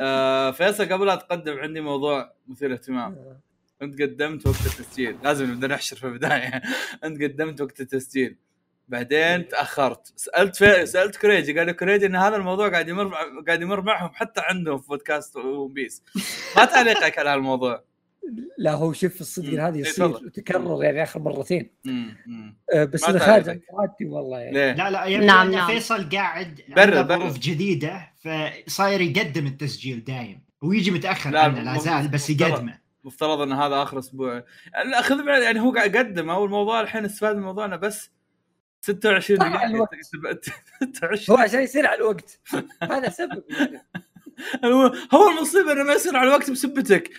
آه فيصل قبل لا تقدم عندي موضوع مثير اهتمام آه. انت قدمت وقت التسجيل. لازم نبدأ نحشر في البداية. انت قدمت وقت التسجيل. بعدين تأخرت. سألت في... سألت كريجي. قال لي كريجي إن هذا الموضوع قاعد يمر قاعد يمر معهم حتى عندهم في بودكاست ون بيس ما تعليقك على هالموضوع. لا هو شوف الصدق. هذه إيه، يصير. وتكرر يعني آخر مرتين. آه، بس أنا خارج عن. ارادتي والله يعني ليه؟ لا لا يبدو نعم، نعم. فيصل قاعد برر. ظروف جديدة فصاير يقدم التسجيل دايم ويجي متأخر لا، عنه لا زال بس. يقدمه مفترض إن هذا آخر أسبوع لا خذ بعين يعني هو قاعد يقدم أو الموضوع الحين استفاد من موضوعنا بس 26 طلع دقيقه الوقت. 26 هو عشان يصير على الوقت هذا سبب يعني. هو هو المصيبة إنه ما يصير على الوقت بسبتك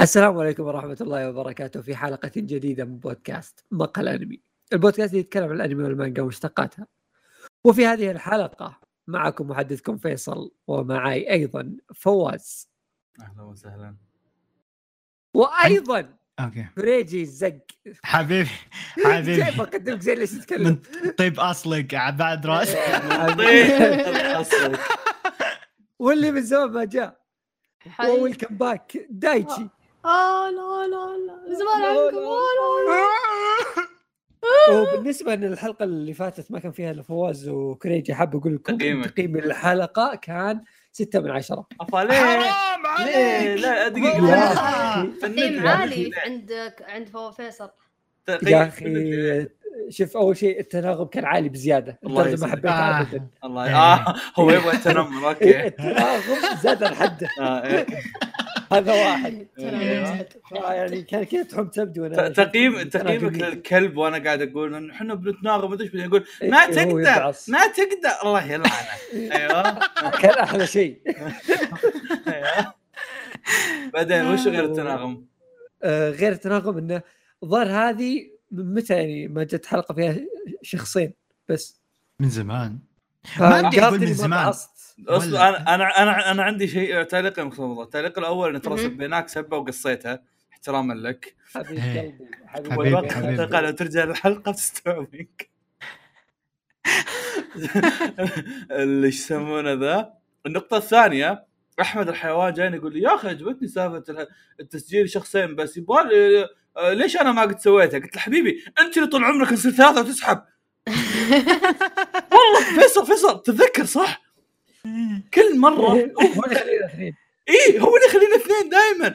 السلام عليكم ورحمة الله وبركاته في حلقة جديدة من بودكاست مقهى الأنمي. البودكاست اللي يتكلم عن الأنمي والمانجا ومشتقاتها وفي هذه الحلقة معكم محدثكم فيصل ومعي أيضا فواز. أهلا وسهلا. وأيضا أوكي. فريجي الزق. حبيبي زي حبيبي بقدمك زي اللي من تتكلم؟ طيب أصلك بعد رأس. طيب أصلك. واللي من زمان ما جاء. ويلكم باك دايتشي. آه لا لا. لا زمان عنكم. آه، لا لا. وبالنسبه إن الحلقة اللي فاتت ما كان فيها إلا فواز وكريجي حاب أقول لكم. تقييم الحلقة كان ستة من عشرة. أفا ليه؟ عليك. لا أخي. تقييم عالي عندك عند فو- فيصل. يا أخي شوف أول شيء التناغم كان عالي بزيادة. الله ما. حبيته آه. ابدا الله آه هو يبغى التنمر أوكي. التناغم زاد عن حده. آه، إيه. هذا واحد. أيوة. يعني كان كذا تحم تبدو تقييم تقييمك للكلب وأنا قاعد أقول إنه إحنا بنتناغم مدري إيش ما إيه، هو تقدر. ما تقدر. الله يلعنه أيوه. كان أحلى شيء. أيوه. بعدين وش غير التناغم؟ آه، غير التناغم إنه ظهر هذه من متى يعني ما جت حلقة فيها شخصين بس. من زمان. ما أدري أقول فقاطني من ما زمان. أنا أنا أنا أنا عندي شيء تعليق مخصوص الموضوع التعليق الأول إن ترى. سبيناك سبه وقصيتها احتراما لك حبيب إيه. قلبي حبيبي، حبيبي. لو ترجع للحلقة تستوعب منك اللي يسمونه ذا النقطة الثانية أحمد الحيوان جاي يقول لي يا أخي عجبتني سالفة التسجيل شخصين بس يبغى آه، ليش أنا ما قد سويتها؟ قلت له حبيبي أنت اللي طول عمرك تصير ثلاثة وتسحب والله فيصل فيصل تتذكر صح؟ كل مرة هو اللي خلينا اثنين. اي هو اللي يخلينا اثنين دائما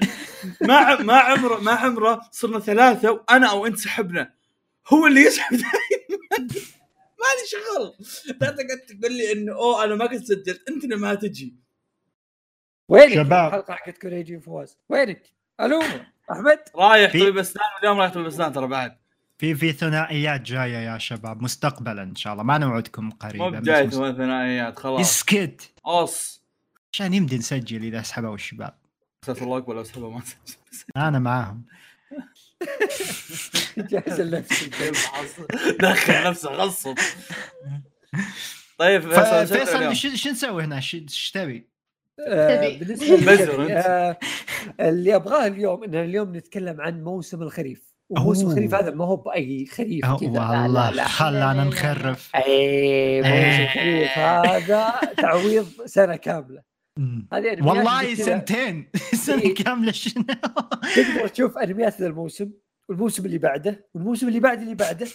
ما ما عمره ما عمره صرنا ثلاثة وأنا أو أنت سحبنا. هو اللي يسحب دائما ما لي شغل. لا تقعد تقول لي إنه أوه أنا ما قد سجلت أنت اللي ما تجي. وينك؟ شباب. الحلقة حقت كوريجي وفواز وينك؟ ألو أحمد؟ رايح في- طبيب اسنان واليوم رايح طبيب اسنان ترى بعد. في في ثنائيات جاية يا شباب مستقبلا إن شاء الله. ما نوعدكم قريبا مو ثمان ثنائيات خلاص. اسكت اوص عشان يمدي نسجل إذا سحبوا الشباب. أساس الله أكبر لو سحبه ما سجل. أنا معاهم. جاهز لنفسي دخل نفسه غصب. طيب فيصل شو نسوي هنا؟ إيش تبي؟ آه، تبي. بالنسبة. آه، اللي أبغاه اليوم إن اليوم نتكلم عن موسم الخريف. وموسم أوه. الخريف هذا ما هو بأي خريف أه، كذا والله لا لا خلانا لا، لا، لا. نخرف اي موسم إيه. الخريف هذا تعويض سنة كاملة. هذه والله سنتين سنة إيه. كاملة شنو؟ تقدر تشوف انميات ذا الموسم والموسم اللي بعده والموسم اللي بعد اللي بعده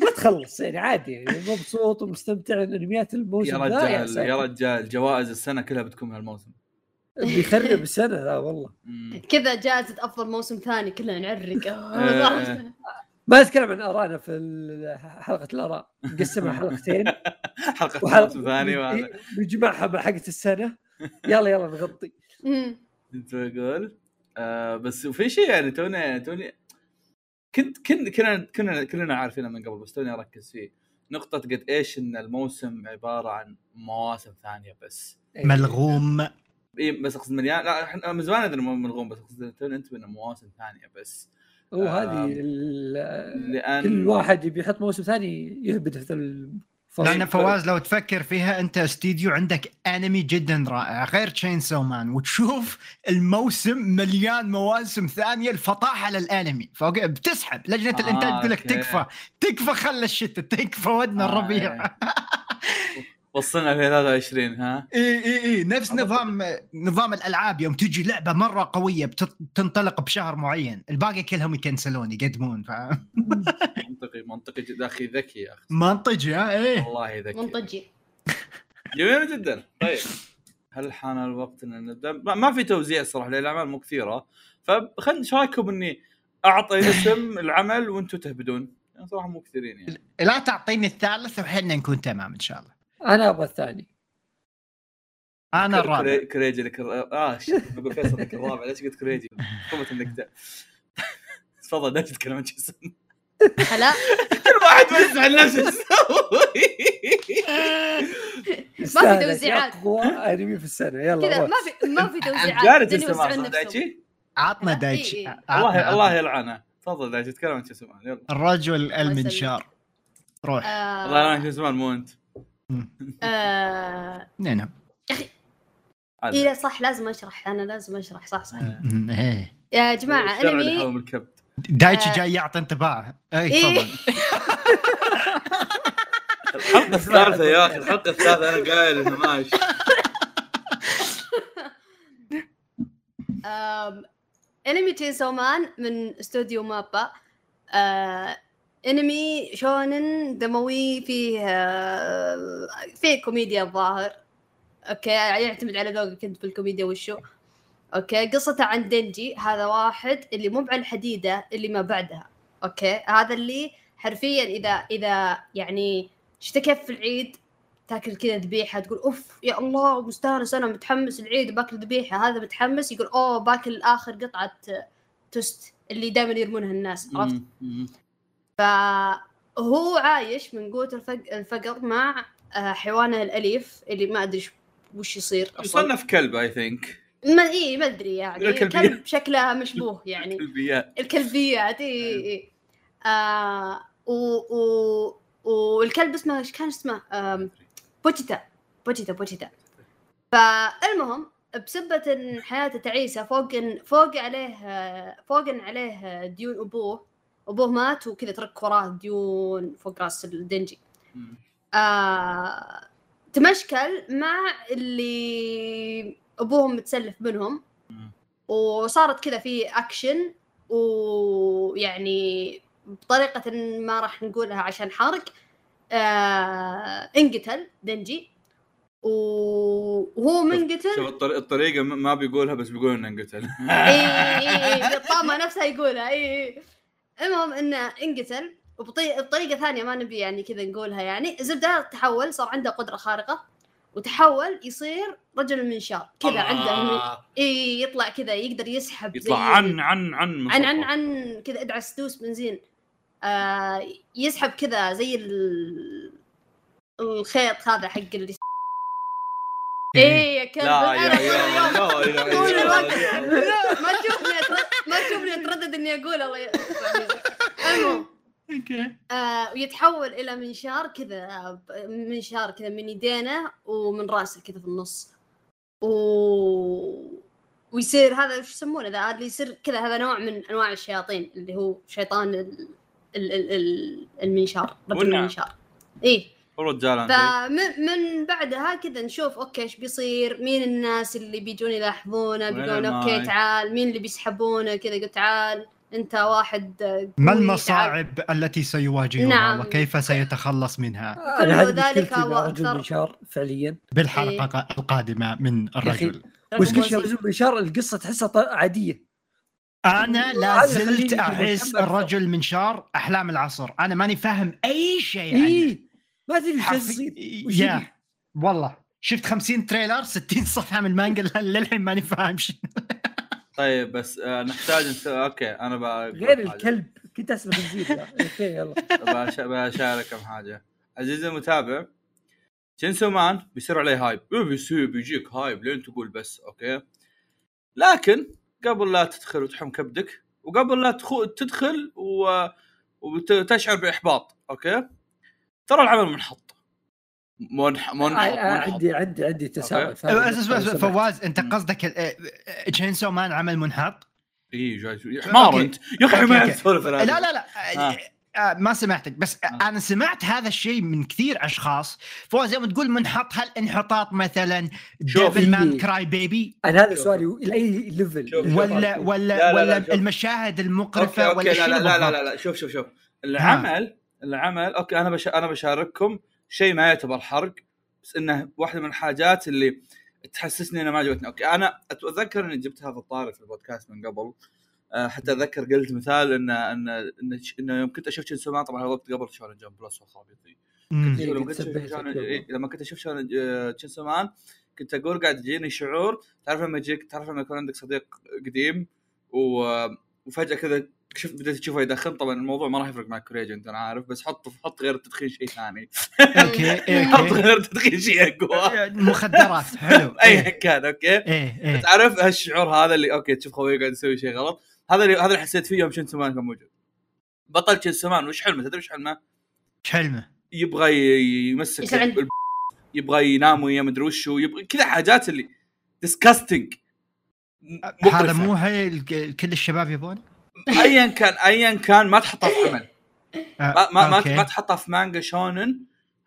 ما تخلص يعني عادي يعني مبسوط ومستمتع إن انميات يا الموسم ذا رجال. يا رجال جوائز السنة كلها بتكون من الموسم بيخرب السنة لا والله. كذا جائزة أفضل موسم ثاني كلنا نعرق. إيه. ما نتكلم عن ارائنا في ال- حلقة الآراء. نقسمها حلقتين. حلقة وحلقة موسم ثاني وهذا. نجمعها مع حلقه السنة. يلا يلا نغطي. مم. كنت بقول آه بس وفي شيء يعني توني توني كنت كن كنا كنا كلنا عارفينها من قبل بس توني أركز فيه. نقطة قد إيش إن الموسم عبارة عن مواسم ثانية بس. ملغوم. اي بس أقصد مليان لا إحنا من زمان أدري إنه ملغوم بس أقصد أنت انه مواسم ثانية بس وهذه آم، ال- لأن كل واحد يبي يحط موسم ثاني يهبد في الفصل لأن فواز لو تفكر فيها أنت استديو عندك انمي جدا رائع غير Chainsaw Man وتشوف الموسم مليان مواسم ثانية الفطاحة للانمي فبتسحب لجنة آه، الإنتاج تقول لك. تكفى تكفى خلى الشتاء تكفى ودنا آه، الربيع إيه. وصلنا 2023 ها؟ إي إي إي. نفس نظام نظام الألعاب. يوم تجي لعبة مرة قوية بتنطلق بشهر معين. الباقي كلهم يكنسلون يقدمون فاهم؟ منطقي منطقي جدا. أخي ذكي يا أخي. منطقي ها؟ إيه. والله ذكي. منطجي جميل جدا. طيب. هل حان الوقت إن نبدأ؟ ما- ما في توزيع صراحة لأن الأعمال مو كثيرة. فخلنا إيش رأيكم إني أعطي اسم العمل وأنتم تهبدون؟ يعني صراحة مو كثيرين يعني. لا تعطيني الثالث وحنا نكون تمام إن شاء الله. أنا أبغى الثاني. أنا الرابع. كري- كريجي لك آه بقول فيصل لك الرابع. ليش قلت كريجي؟ قمت النكته تفضل لا تتكلم عن جيسون هلا. كل واحد ما يسمع نفسه. يسوي يستاهل توزيعات. اقوى انمي في السنة. يلا كذا. ما في ما في توزيعات. جالس. دايتشي؟ عطنا دايتشي. إيه، إيه. الله. الله يلعنه. تفضل دايتشي تكلم عن جيسون يلا الرجل المنشار. روح. آه، الله يلعنك جيسون مو انت آه، نعم. عادي. اي لا صح لازم أشرح أنا لازم أشرح صح صح. م- إيه. يا جماعة اللي أنمي. دايتشي آه. جاي يعطي انطباع. اي إيه. تفضل. الحلقة الثالثة يا أخي الحلقة الثالثة أنا قايل إنه ماشي أنمي Chainsaw Man من استوديو MAPPA. آه، انمي شونن دموي فيه آه، فيه كوميديا الظاهر. أوكي يعتمد على ذوقك انت في الكوميديا وال show أوكي قصته عن دنجي هذا واحد اللي مو على الحديده اللي ما بعدها. أوكي هذا اللي حرفيا إذا إذا يعني شفت كيف في العيد تاكل كذا ذبيحة تقول أوف يا الله مستانس أنا متحمس العيد باكل ذبيحة هذا متحمس يقول أوه باكل آخر قطعة توست اللي دائما يرمونها الناس عرفت. فهو عايش من الفق- الفقر مع آه، حيوانه الأليف اللي ما أدري ش- وش يصير أصلا. يصنف كلب I think ما اي ما أدري يعني. الكلبية. كلب شكلها مشبوه يعني. كلبيات الكلبيات اي اي اي آه و و والكلب اسمه إيش كان اسمه؟ بوتيتا. بوتيتا بوتيتا. فالمهم بسبة إن حياته تعيسة فوق إن فوق عليه فوق إن عليه ديون أبوه ابوه مات وكذا ترك وراه ديون فوق راس الدنجي. آه تمشكل مع اللي أبوهم متسلف منهم. وصارت كذا في اكشن ويعني بطريقة ما راح نقولها عشان حرق آه انقتل دنجي. وهو منقتل. شوف الطر- الطريقة م- ما بيقولها بس بيقول إنه انقتل. اي اي اي الطامة نفسها يقولها اي اي المهم إنه انقتل وبطريقه ثانية ما نبي يعني كذا نقولها يعني. الزبده تحول صار عنده قدرة خارقة وتحول يصير رجل المنشار كذا عنده الله. إي يطلع كذا يقدر يسحب يطلع عن عن عن عن عن عن كذا ادعس دوس بنزين آه يسحب كذا زي ال... الخيط هذا حق اللي إيه. يا كلب. لا يا لا لا، إني أقول الله المهم أوكي. آه ويتحول إلى منشار كذا منشار كذا من يدينه ومن رأسه كذا في النص. و... ويصير هذا وش يسمونه ذا؟ اللي يصير كذا هذا نوع من أنواع الشياطين اللي هو شيطان ال... ال... ال... ال... المنشار رجل والنعم. المنشار. إيه. والرجال انت فمن من بعدها كذا نشوف أوكي إيش بيصير مين الناس اللي بيجون يلاحظونه بيقولون أوكي؟ تعال مين اللي بيسحبونه كذا يقول تعال أنت واحد آه، ما قوي، تعال. المصاعب التي سيواجهها نعم. وكيف سيتخلص منها أنا هذه كل ذلك. منشار فعليا بالحلقة القادمة من الرجل مشكلة وسيم. رجل منشار القصة تحسها عادية أنا لا زلت احس. الرجل منشار أحلام العصر أنا ماني فاهم أي شيء عنه اي ما ادري إيش يصير يا؟ والله. شفت 50 trailer 60 صفحة من المانجا للحين ماني فاهم شيء طيب بس آه، نحتاج نس... أوكي أنا بقول غير حاجة. الكلب كنت أسمع خنزير. أوكي يلا. بش- بشارك كم حاجة. عزيزي المتابع Chainsaw Man بيصير عليه hype. إيه بيصير بيجيك هايب لين تقول بس أوكي. لكن قبل لا تدخل وتحوم كبدك وقبل لا تخو... تدخل و... وتشعر بإحباط أوكي. ترى العمل منحط منح... منحط آه، آه، منحط عندي عندي عندي تساؤل أوكي. فواز انت. قصدك Chainsaw Man عمل منحط إي جاي حمار أوكي. أنت يا أخي أوكي، ما أوكي. تسولف لا لا لا آه. آه ما سمعتك بس آه. أنا سمعت هذا الشيء من كثير أشخاص فهو زي ما تقول منحط هالانحطاط مثلا شوف. Devilman Crybaby أنا هذا. سؤالي لأي level. ولا ولا لا، لا، لا، ولا شوف. المشاهد المقرفة أوكي أوكي ولا لا لا لا, لا؟ لا لا شوف شوف شوف العمل العمل أوكي أنا بش أنا بشارككم شيء ما يعتبر حرق بس إنه واحدة من الحاجات اللي تحسسني انها ما عجبتني أوكي أنا أتذكر إني جبت هذا الطاري في البودكاست من قبل آه، حتى أتذكر قلت مثال ان ان إن, إن يوم كنت أشوف Chainsaw Man طبعا الوقت قبل Shonen Jump Plus والخرابيط. إيه، لما كنت Shonen- يوم. إيه، لما كنت أشوف Shonen آه، Chainsaw Man كنت أقول قاعد يجيني شعور تعرف لما يجيك تعرف لما يكون عندك صديق قديم و... وفجأة كذا شوف بديت تشوفه يدخن طبعا الموضوع ما راح يفرق معك كوريجي انت أنا عارف بس حط حط غير التدخين شيء ثاني. أوكي حط أوكي غير التدخين شيء أقوى. مخدرات حلو ايا إيه. كان أوكي. تعرف هالشعور هذا اللي أوكي تشوف خوي قاعد يسوي شيء غلط؟ هذا اللي هذا اللي حسيت فيه يوم Chainsaw Man كان موجود. بطل Chainsaw Man وش حلمه؟ تدري وش حلمه؟ إيش حلمه؟ يبغى يمسك الب- يبغى ينام ويا مدري وشو يبغى كذا حاجات اللي disgusting هذا مو هي ال- كل الشباب يبون؟ ايا كان ايا كان ما تحطها في عمل. آه، ما ما, ما, تحطها في مانجا shonen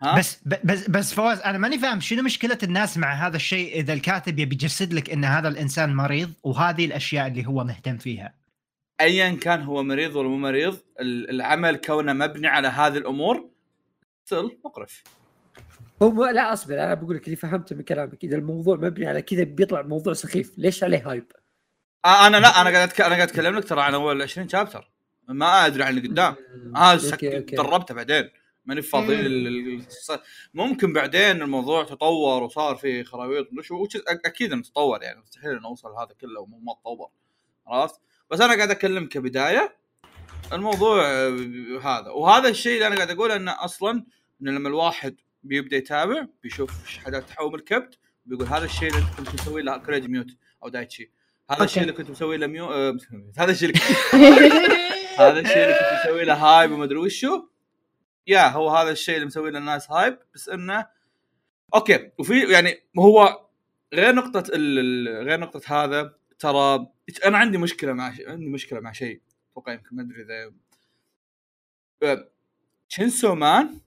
ها؟ بس بس بس فواز أنا ماني فاهم شنو مشكلة الناس مع هذا الشيء إذا الكاتب يبي يجسد لك إن هذا الإنسان مريض وهذه الأشياء اللي هو مهتم فيها. ايا كان هو مريض ولا مو مريض ال- العمل كونه مبني على هذه الأمور مقرف. هو لا أصبر أنا بقول لك اللي فهمته من كلامك. إذا الموضوع مبني على كذا بيطلع موضوع سخيف. ليش عليه hype؟ آه أنا لا أنا قاعد. أنا قاعد أتكلم لك ترى عن أول 20 chapter. ما أدري عن اللي قدام. هذا. أوكي. دربيته بعدين. ماني فاضي ممكن بعدين الموضوع تطور وصار في أك- أكيد إنه تطور يعني. مستحيل إنه أوصل هذا كله وما ما تطور. عرفت بس أنا قاعد أتكلم كبداية. الموضوع آه، هذا. وهذا الشيء اللي أنا قاعد أقوله إنه أصلا انه لما الواحد بيبدأ يتابع بيشوف حاجات تحوم الكبت بيقول هذا الشيء اللي أنت كنت مسوي له كريج ميوت أو دايتشي. هذا الشيء اللي كنت مسوي له ميو آه، هذا الشيء اللي هذا الشيء اللي كنت مسوي له هايب وما أدري وشو. يا هو هذا الشيء اللي مسوي للناس هايب بس انه أوكي. وفي يعني هو غير نقطة ال... غير نقطة هذا ترى أنا عندي مشكلة مع ش... عندي مشكلة مع شيء أتوقع يمكن ما أدري اذا تشينسو مان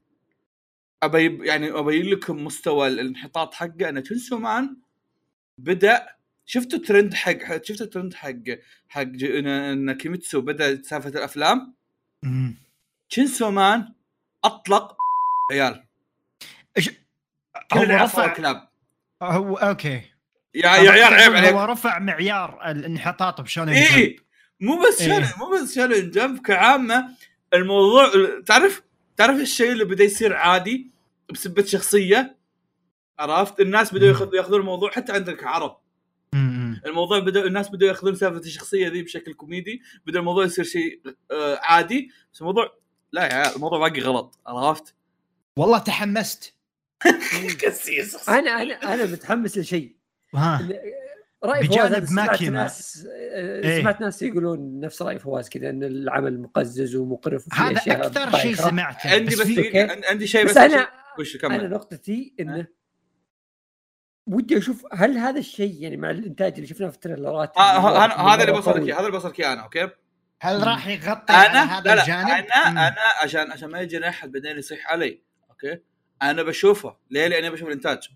ابي يعني ابين لكم مستوى الانحطاط حقه إن تشينسو مان بدأ شفتوا ترند حق شفتوا ترند حق حق ان كيميتسو بدأ سالفه الأفلام. تشينسو مان أطلق عيال. كل هو رفع كلاب هو أوكي. يا يا عيال عيب عليك. هو رفع معيار الانحطاط بشلون اي مو بس إيه. شنن مو بس شنن جنب كعامة الموضوع تعرف تعرف الشيء اللي بدا يصير عادي بسبة شخصية؟ عرفت؟ الناس بدأوا ياخذ- ياخذون الموضوع حتى عندك عرب. الموضوع بدا الناس بدأوا يأخذون سالفة الشخصية ذي بشكل كوميدي بدأ الموضوع يصير شيء آه، عادي بس الموضوع لا يا عيال الموضوع باقي غلط عرفت؟ والله تحمست كسيس أنا أنا أنا متحمس لشيء ها رأي بجانب فواز أنا سمعت. ناس إيه. سمعت ناس يقولون نفس رأي فواز كذا إن العمل مقزز ومقرف هذا أكثر. شيء سمعته عندي بس. عندي- شيء بس, بس أنا وش أنا كمل نقطتي إنه ودي أشوف هل هذا الشيء يعني مع الإنتاج اللي شفناه في التريلرات آه، هذا اللي بوصلك. إياه هذا اللي بوصلك إياه أنا أوكي هل راح يغطي على أنا هذا لا لا الجانب؟ أنا مم. أنا عشان عشان ما يجي احد بعدين يصيح علي أوكي أنا بشوفه ليه؟ لأني بشوف الإنتاج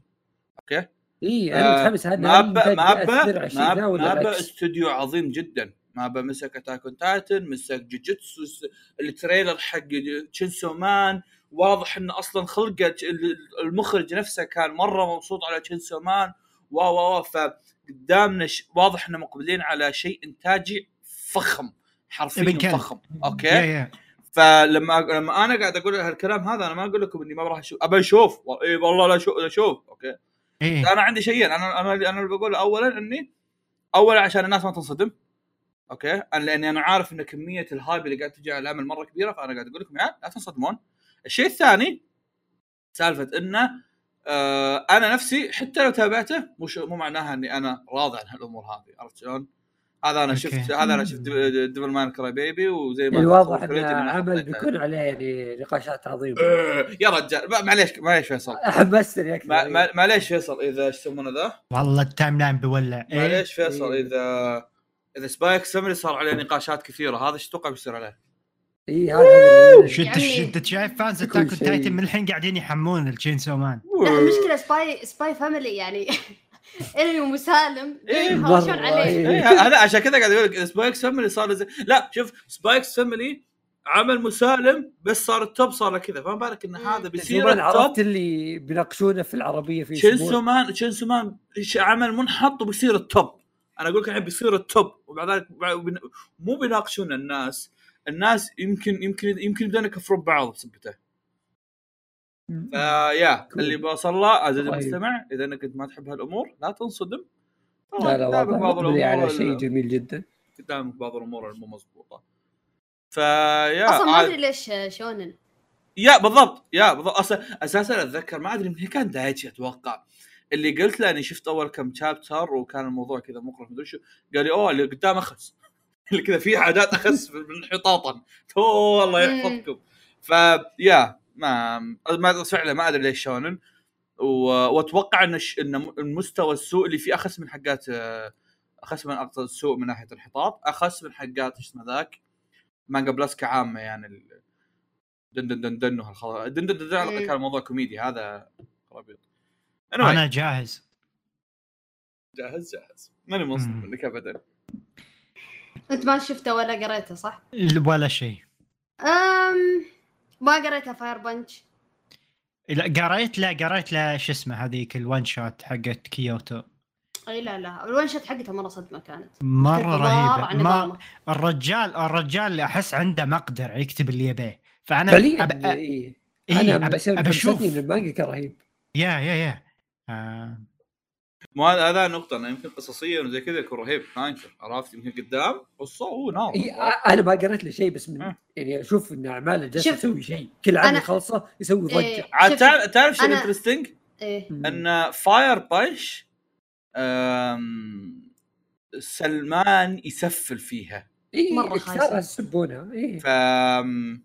أوكي إي أنا آه، متحمس هذا MAPPA MAPPA على MAPPA MAPPA؟ استوديو عظيم جدا MAPPA مسك Attack on Titan مسك جوجيتسو ال trailer حق Chainsaw Man واضح انه أصلا خلقة المخرج نفسه كان مرة مبسوط على Chainsaw Man و و و فقدامنا ش... واضح إنه مقبلين على شيء إنتاجي فخم. حرفيا. فخم. أوكي؟ يا يا فلما لما أنا قاعد أقول هالكلام هذا أنا ما أقول لكم إني ما راح أشوف. ابى أشوف. إي والله لا أشوف أشوف. أوكي؟ إيه. أنا عندي شيئين. أنا أنا أنا اللي بقوله اولا اني اولا عشان الناس ما تنصدم. أوكي؟ أنا لأني أنا عارف إن كمية ال hype اللي قاعد تجي على العمل مرة كبيرة فأنا قاعد أقول لكم يا عيال لا تنصدمون. الشيء الثاني سالفة إنه آه أنا نفسي حتى لو تابعته مش مو معناها إني أنا راضي عن هالأمور هذه عرفت شلون؟ هذا أنا أوكي. شفت هذا أنا شفت Devilman Crybaby وزي ما الواضح قلت ان عمل. بيكون عليه يعني نقاشات عظيمة آه، يا رجال ما- معليش معليش فيصل حمستني أكثر ما- ما- معليش فيصل إذا إيش يسمونه ذا والله ال timeline بيولع إيه؟ معليش فيصل إيه. إذا إذا سبايك سمري صار عليه نقاشات كثيرة هذا إيش تتوقع بيصير عليه؟ اي هذا شو انت شايف fans Attack. Titan من الحين قاعدين يحمون ال Chainsaw Man لا المشكلة Spy Spy Family يعني أنمي مسالم إيه، يهاوشون مرة، عليه. إيه. إيه، هذا عشان كذا قاعد أقول لك Spy x Family صار زي لا شوف Spy x Family عمل مسالم بس صار ال top صار كذا. فما بالك إن. هذا بيصير عرفت اللي بيناقشونه في العربية في شينسو مان شينسو مان عمل منحط وبيصير ال top. أنا أقول لك الحين بيصير ال top وبعد ذلك مو بيناقشون الناس. الناس يمكن يمكن يمكن يبدون يكفرون بعض بسبته. فيا كول. اللي بوصل له عزيزي طيب. المستمع إذا إنك انت ما تحب هالأمور لا تنصدم. لا لا قدامك والله على شيء جميل جدا. قدامك بعض الأمور المو مضبوطة. فيا أصلا ما أدري ليش شونن يا بالضبط. يا بالضبط. أصلا أساسا أتذكر ما أدري من كان دايتشي أتوقع. اللي قلت له إني شفت أول كم شابتر وكان الموضوع كذا مقرف مدري شو. قال لي أوه اللي قدام اخس اللي كذا في عادات أخس من انحطاطا اوه الله يحفظكم. فيا ما ما فعلا ما أدري ليش شونن. و- وأتوقع إن ش... إن المستوى السوء اللي فيه أخس من حقات أخس من أقصى السوء من ناحية الانحطاط أخس من حقات إيش اسمه ذاك؟ مانجا بلس كعامه يعني ال- دن دن دن دن وهالخضر دن دن دن, دن. كان موضوع كوميدي هذا ربيط. أنا أنا جاهز. جاهز جاهز. ماني منصدم مم. منك ابدا. انت ما شفته ولا قريته صح؟ ولا شيء أم ما قريتها Fire Punch لا قريت لا قريت لا شو اسمه هذيك ال one shot حقت كيوتو إي لا لا ال one shot حقتها مرة صدمة كانت مرة رهيبة ما. الرجال الرجال أحس عنده مقدر يكتب اللي يبيه فأنا فعليا أب- أ- إيه. أنا أب-. من المانجا كان رهيب يا يا يا آه. مو هذا هذا نقطة انه يمكن قصصيا وزي كذا يكون رهيب. ما أنكر. عرفت؟ يمكن قدام قصة هو نار إيه أنا ما قريت له شيء بس من آه. يعني أشوف إن أعماله جالسة تسوي شيء. كل عام يخلصه يسوي ضجة. إيه، عاد تعرف تعرف شيء interesting إيه مم. إن Fire Punch سلمان يسفل فيها. إيه مرة كثار خايسة. يسبونها إيه. ف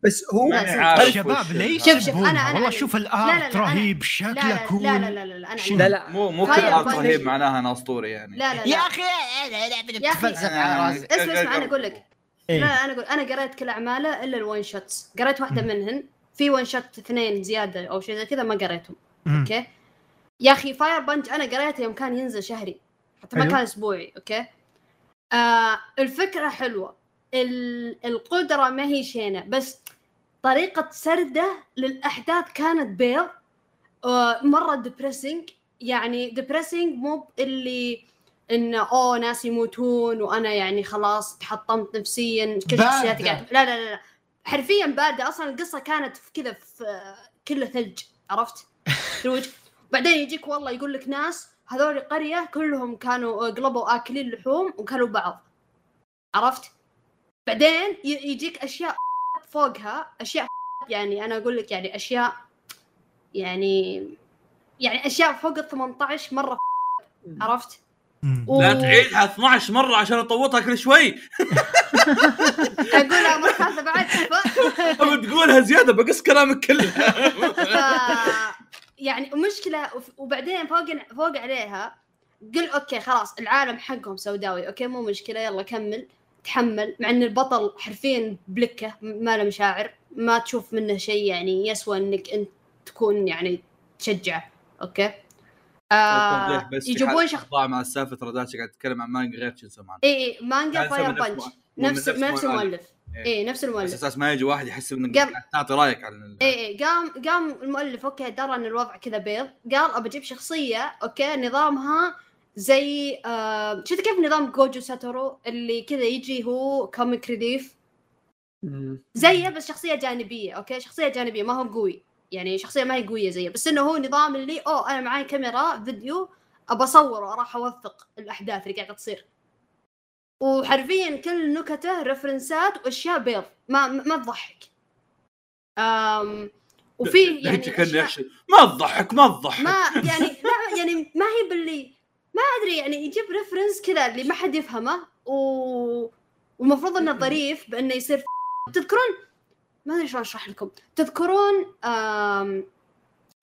بس هو الشباب ليش شوف، شوف،؟ أنا- أنا- والله شوف لا، لا، ال art لا، رهيب لا شكله لا cool لا لا لا لا لا أنا؟ لا مو مو كل art. رهيب معناها أنا اسطوري يعني لا لا لا يا أخي يا أخي، تفلسف على راسي اسمع اسمع أنا أقول لك لا إيه. لا أنا أقول أنا قريت كل اعماله الا ال one shots قريت واحدة. منهن في one shot اثنين زياده أو شيء زي كذا ما قريتهم. أوكي يا أخي Fire Punch أنا قريته يوم كان ينزل شهري حتى ما. كان اسبوعي أوكي آه الفكرة حلوة القدرة ما هي شينة بس طريقة سرده للأحداث كانت بيض آه مرة depressing يعني depressing مو اللي إنه أوه ناس يموتون وأنا يعني خلاص تحطمت نفسيا كل. شخصياتي قاعد لا لا لا. حرفيا باردة أصلا القصة كانت في كذا في آه، كله ثلج عرفت؟ ثلوج بعدين يجيك والله يقول لك ناس هذول قرية كلهم كانوا قلبوا آكلين لحوم وكلوا بعض عرفت؟ بعدين يجيك أشياء فوقها أشياء يعني أنا أقول لك يعني أشياء يعني يعني أشياء فوق ال 18 مره عرفت؟ و- لا تعيدها 12 مرة عشان أطوطها كل شوي. اقولها مرة ثالثة بعد ف... ابى تقولها زيادة بقص كلامك كله. ف... يعني مشكلة وبعدين فوق فوق عليها قل أوكي خلاص العالم حقهم سوداوي أوكي مو مشكلة يلا كمل. تحمل مع إن البطل حرفيا بلكه ما له مشاعر ما تشوف منه شيء يعني يسوى إنك أنت تكون يعني تشجعه. أوكي؟ آه بس في يجيبون حال شخص مع السالفة ترى قاعد تتكلم عن مانجا غير Chainsaw Man اي اي مانجا كان Fire سوى نفس Punch مو- نفس نفس المؤلف. المؤلف. إيه. اي نفس بس المؤلف أساس ما يجي واحد يحسب إنك قام- تعطي رأيك عن اي اي قام قام المؤلف أوكي درى إن الوضع كذا بيض. قال أبى أجيب شخصية أوكي نظامها زي آه شفت كيف نظام غوجو ساتورو اللي كذا يجي هو comic relief. زيه بس شخصية جانبية أوكي؟ شخصية جانبية ما هو قوي. يعني شخصية ما هي قوية زيه بس إنه هو نظام اللي أوه أنا معاي كاميرا فيديو أبى اصور وراح أوثق الأحداث اللي قاعدة تصير. وحرفيا كل نكتة ريفرنسات وأشياء بيض ما ما تضحك. أم وفي يعني كان ما تضحك ما تضحك. ما يعني لا يعني ما هي باللي ما أدري يعني يجيب ريفرنس كذا اللي ما حد يفهمه و... والمفروض إنه ظريف بإنه يصير ف- تذكرون؟ ما أدري شلون أشرح لكم. تذكرون آم...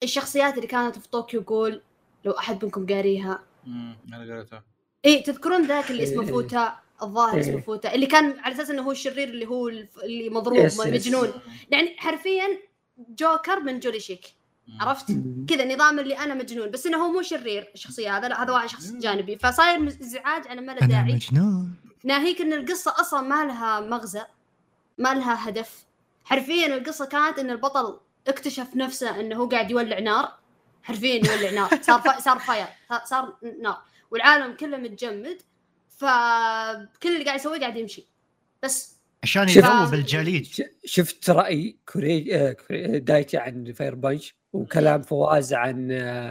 الشخصيات اللي كانت في Tokyo Ghoul لو أحد منكم قاريها. مم، أنا قريتها. إي تذكرون ذاك اللي اسمه. فوروتا؟ الظاهر. اسمه فوروتا اللي كان على أساس إنه هو الشرير اللي هو اللي مضروب yes، yes. مجنون يعني حرفيا جوكر من جوليتشيك. عرفت؟ كذا نظام اللي أنا مجنون. بس إنه هو مو شرير الشخصية هذا لا هذا واحد شخص جانبي. فصاير إزعاج على ما له أنا داعي. مجنون. ناهيك إن القصة أصلا ما لها مغزى ما لها هدف. حرفيا القصة كانت إن البطل اكتشف نفسه إنه هو قاعد يولع نار. حرفيا يولع نار. صار فا... صار fire صار نار. والعالم كله متجمد. فكل اللي قاعد يسويه قاعد يمشي. بس. عشان يذوب الجليد. ش- شفت رأي كوري آه، كوري- دايتشي عن Fire Punch وكلام فواز عن آه،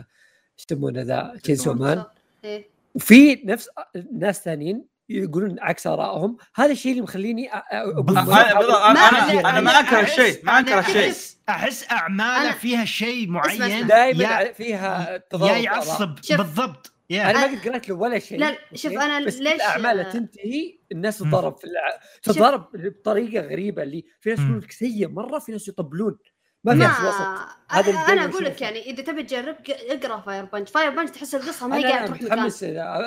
إيش يسمونه ذا Chainsaw Man إيه وفي نفس ناس ثانيين يقولون عكس آرائهم هذا الشيء اللي مخليني أ- أ- أقول أنا- أنا ما انكر أحس- الشيء ما انكر أنا الشيء أحس- أحس أعماله أنا- فيها شيء معين. دائما يا- فيها يا تضارب آراء. يعصب. بالضبط يا أنا ما قد قرأت له ولا شيء لا، شوف؟ أنا بس ليش- الاعمال تنتهي الناس مم. تتضارب في الع... تتضارب بطريقة غريبة اللي في ناس. يقولون لك سيء مرة في ناس يطبلون ما في وسط هذا أنا أقول لك. يعني إذا تبي تجرب اقرأ Fire Punch Fire Punch تحس القصة ما هي قاعدة تروح مكان متحمس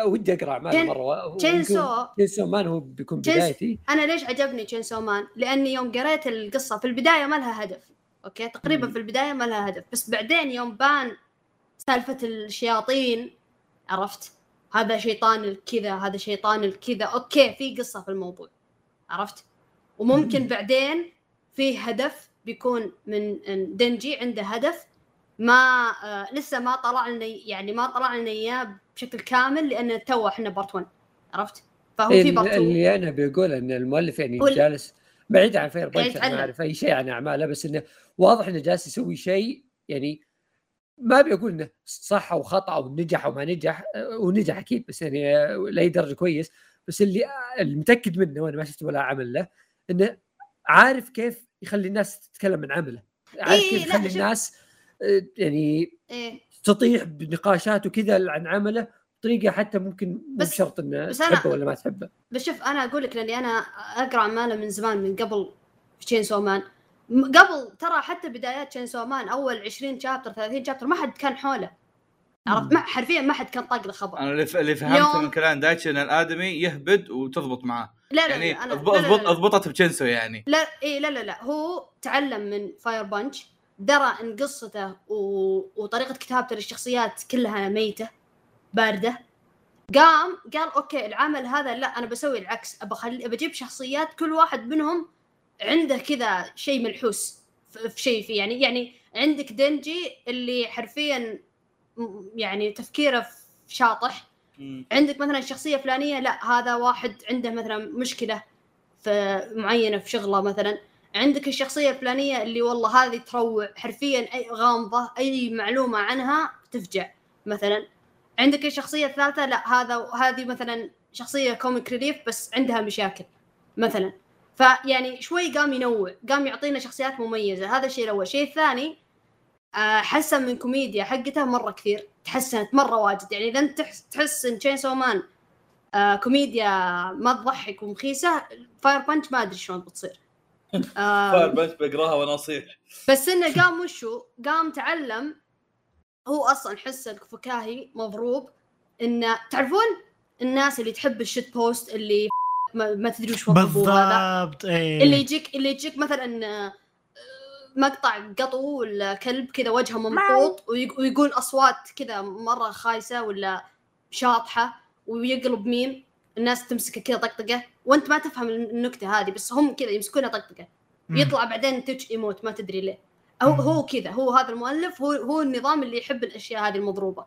ودي أقرأ اعمال مرة Chainsaw. Chainsaw Man هو بيكون بدايتي أنا ليش عجبني Chainsaw Man؟ لأني يوم قريت القصة في البداية ما لها هدف okay تقريبا. في البداية ما لها هدف بس بعدين يوم بان سالفة الشياطين عرفت هذا شيطان الكذا هذا شيطان الكذا okay في قصة في الموضوع عرفت وممكن مم. بعدين في هدف بيكون من دنجي عنده هدف ما آه لسه ما طلع لنا يعني ما طلع لنا إياه بشكل كامل لأن تو إحنا part 1 عرفت؟ فهو في part 2 اللي أنا بقول إن المؤلف يعني وال- جالس بعيد عن Fire Punch. ما أعرف أي شيء عن أعماله بس إنه واضح إنه جالس يسوي شيء يعني ما ابي أقول إنه صح أو خطأ أو نجح أو ما نجح آه، ونجح أكيد بس يعني آه، لاي درجه كويس. بس اللي اللي متاكد منه وأنا ما شفت ولا عمل له إنه عارف كيف يخلي الناس تتكلم عن عمله. عارف إيه، كيف لا، يخلي الناس آه، يعني إيه. تطيح بنقاشات وكذا عن عمله بطريقة حتى ممكن مو بس- بشرط إنه بس تحبه ولا ما تحبه. بس شوف أنا أقول لك لأني أنا أقرأ اعماله من زمان من قبل Chainsaw Man م- قبل ترى حتى بدايات Chainsaw Man أول 20 chapter 30 chapter ما حد كان حوله. عرفت؟ ما حرفيا ما حد كان طاق له خبر أنا اللي فهمته من كلام دايتشي إن الآدمي يهبد وتضبط معاه. لا لا يعني لا أنا اضبط لا لا اضبط لا. أضبطت ب Chainsaw يعني. لا إي لا لا لا. هو تعلم من Fire Punch درى إن قصته و... وطريقة كتابته للشخصيات كلها ميتة باردة. قام قال أوكي العمل هذا لا أنا بسوي العكس. أبى اخلي بجيب شخصيات كل واحد منهم عنده كذا شيء ملحوس في في شيء فيه يعني يعني عندك دنجي اللي حرفيا يعني تفكيره شاطح. عندك مثلا شخصية فلانية لا هذا واحد عنده مثلا مشكلة في معينة في شغله مثلا. عندك الشخصية الفلانية اللي والله هذه تروع حرفيا أي غامضة أي معلومة عنها تفجع مثلا. عندك الشخصية الثالثة لا هذا هذه مثلا شخصية comic relief بس عندها مشاكل مثلا. فيعني شوي قام ينوع قام يعطينا شخصيات مميزة. هذا الشيء الأول. الشيء الثاني آه، حسن من كوميديا حقته مرة كثير. تحسنت مرة واجد. يعني إذا أنت تحس, تحس إن Chainsaw Man آه كوميديا ما تضحك ومخيسة Fire Punch ما أدري شلون بتصير. آه بس بقراها وأنا اصيح بس إنه قام وشو؟ قام تعلم هو أصلا حسه الفكاهي مضروب إنه تعرفون الناس اللي تحب ال shitpost اللي ما, ما تدري وش هذا؟ بالضبط إيه. اللي يجيك اللي يجيك مثلا آه، مقطع قطو ولا كلب كذا وجهه ممطوط ويق- ويقول أصوات كذا مرة خايسة ولا شاطحة ويقلب ميم. الناس تمسكه كذا طقطقة. وأنت ما تفهم النكتة هذه بس هم كذا يمسكونها طقطقة. يطلع بعدين Twitch emote ما تدري ليه. هو. هو كذا هو هذا المؤلف هو هو النظام اللي يحب الأشياء هذه المضروبة.